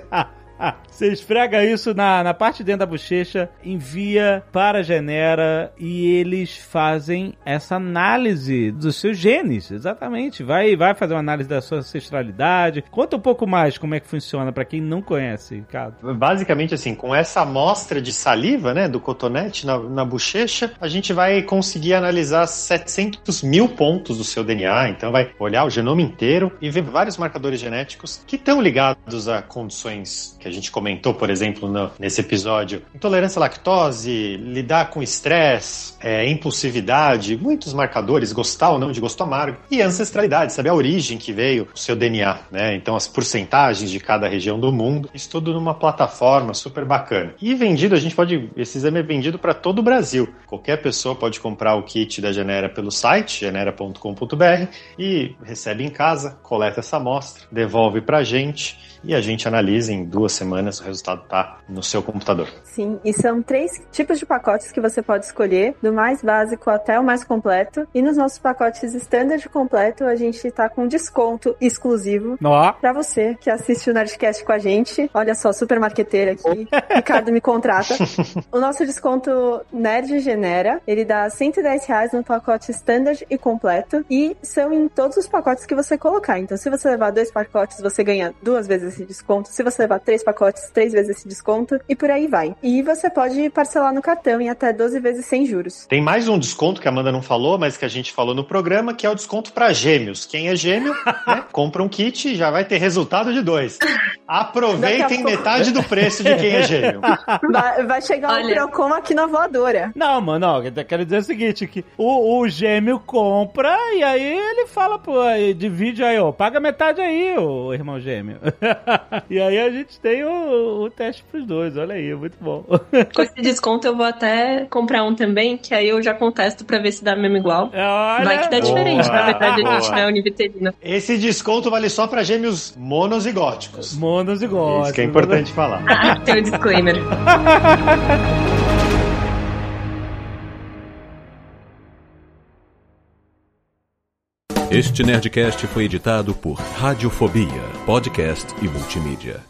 Você esfrega isso na, na parte de dentro da bochecha, envia para a Genera e eles fazem essa análise dos seus genes, exatamente. Vai, vai fazer uma análise da sua ancestralidade. Conta um pouco mais como é que funciona para quem não conhece, Ricardo. Basicamente assim, com essa amostra de saliva, né, do cotonete na, na bochecha, a gente vai conseguir analisar 700 mil pontos do seu DNA. Então vai olhar o genoma inteiro e ver vários marcadores genéticos que estão ligados a condições que a gente comentou, por exemplo, no, nesse episódio. Intolerância à lactose, lidar com estresse, é, impulsividade, muitos marcadores, gostar ou não de gosto amargo. E ancestralidade, saber a origem que veio o seu DNA, né? Então as porcentagens de cada região do mundo, isso tudo numa plataforma super bacana. E vendido, a gente pode, esse exame é vendido para todo o Brasil. Qualquer pessoa pode comprar o kit da Genera pelo site, genera.com.br e recebe em casa, coleta essa amostra, devolve pra gente e a gente analisa em duas semanas, o resultado tá no seu computador. Sim, e são três tipos de pacotes que você pode escolher, do mais básico até o mais completo. E nos nossos pacotes standard completo, a gente tá com desconto exclusivo Ó, pra você que assiste o Nerdcast com a gente. Olha só, super marqueteira aqui. (laughs) Ricardo me contrata. O nosso desconto Nerd Genera, ele dá 110 reais no pacote standard e completo. E são em todos os pacotes que você colocar. Então, se você levar dois pacotes, você ganha duas vezes esse desconto. Se você levar três pacotes, três vezes esse desconto. E por aí vai. E você pode parcelar no cartão em até 12 vezes sem juros. Tem mais um desconto que a Amanda não falou, mas que a gente falou no programa, que é o desconto para gêmeos. Quem é gêmeo, (laughs) né, compra um kit e já vai ter resultado de dois. Aproveitem metade do preço de quem é gêmeo. (laughs) Vai, vai chegar um Olha. Procon aqui na voadora. Não, mano, não, eu quero dizer o seguinte, que o, o gêmeo compra e aí ele fala, pô, divide aí, ó, paga metade aí, o irmão gêmeo. (laughs) e aí a gente tem o, o teste pros dois, olha aí, muito bom. Com esse desconto eu vou até comprar um também, que aí eu já contesto pra ver se dá mesmo igual. Olha, Vai que dá diferente, Boa, na verdade a gente boa. não é univitelina. Esse desconto vale só para gêmeos monozigóticos. monos e gostos. Isso que é importante falar. (laughs) Ah, tem o disclaimer. Este Nerdcast foi editado por Radiofobia, podcast e multimídia.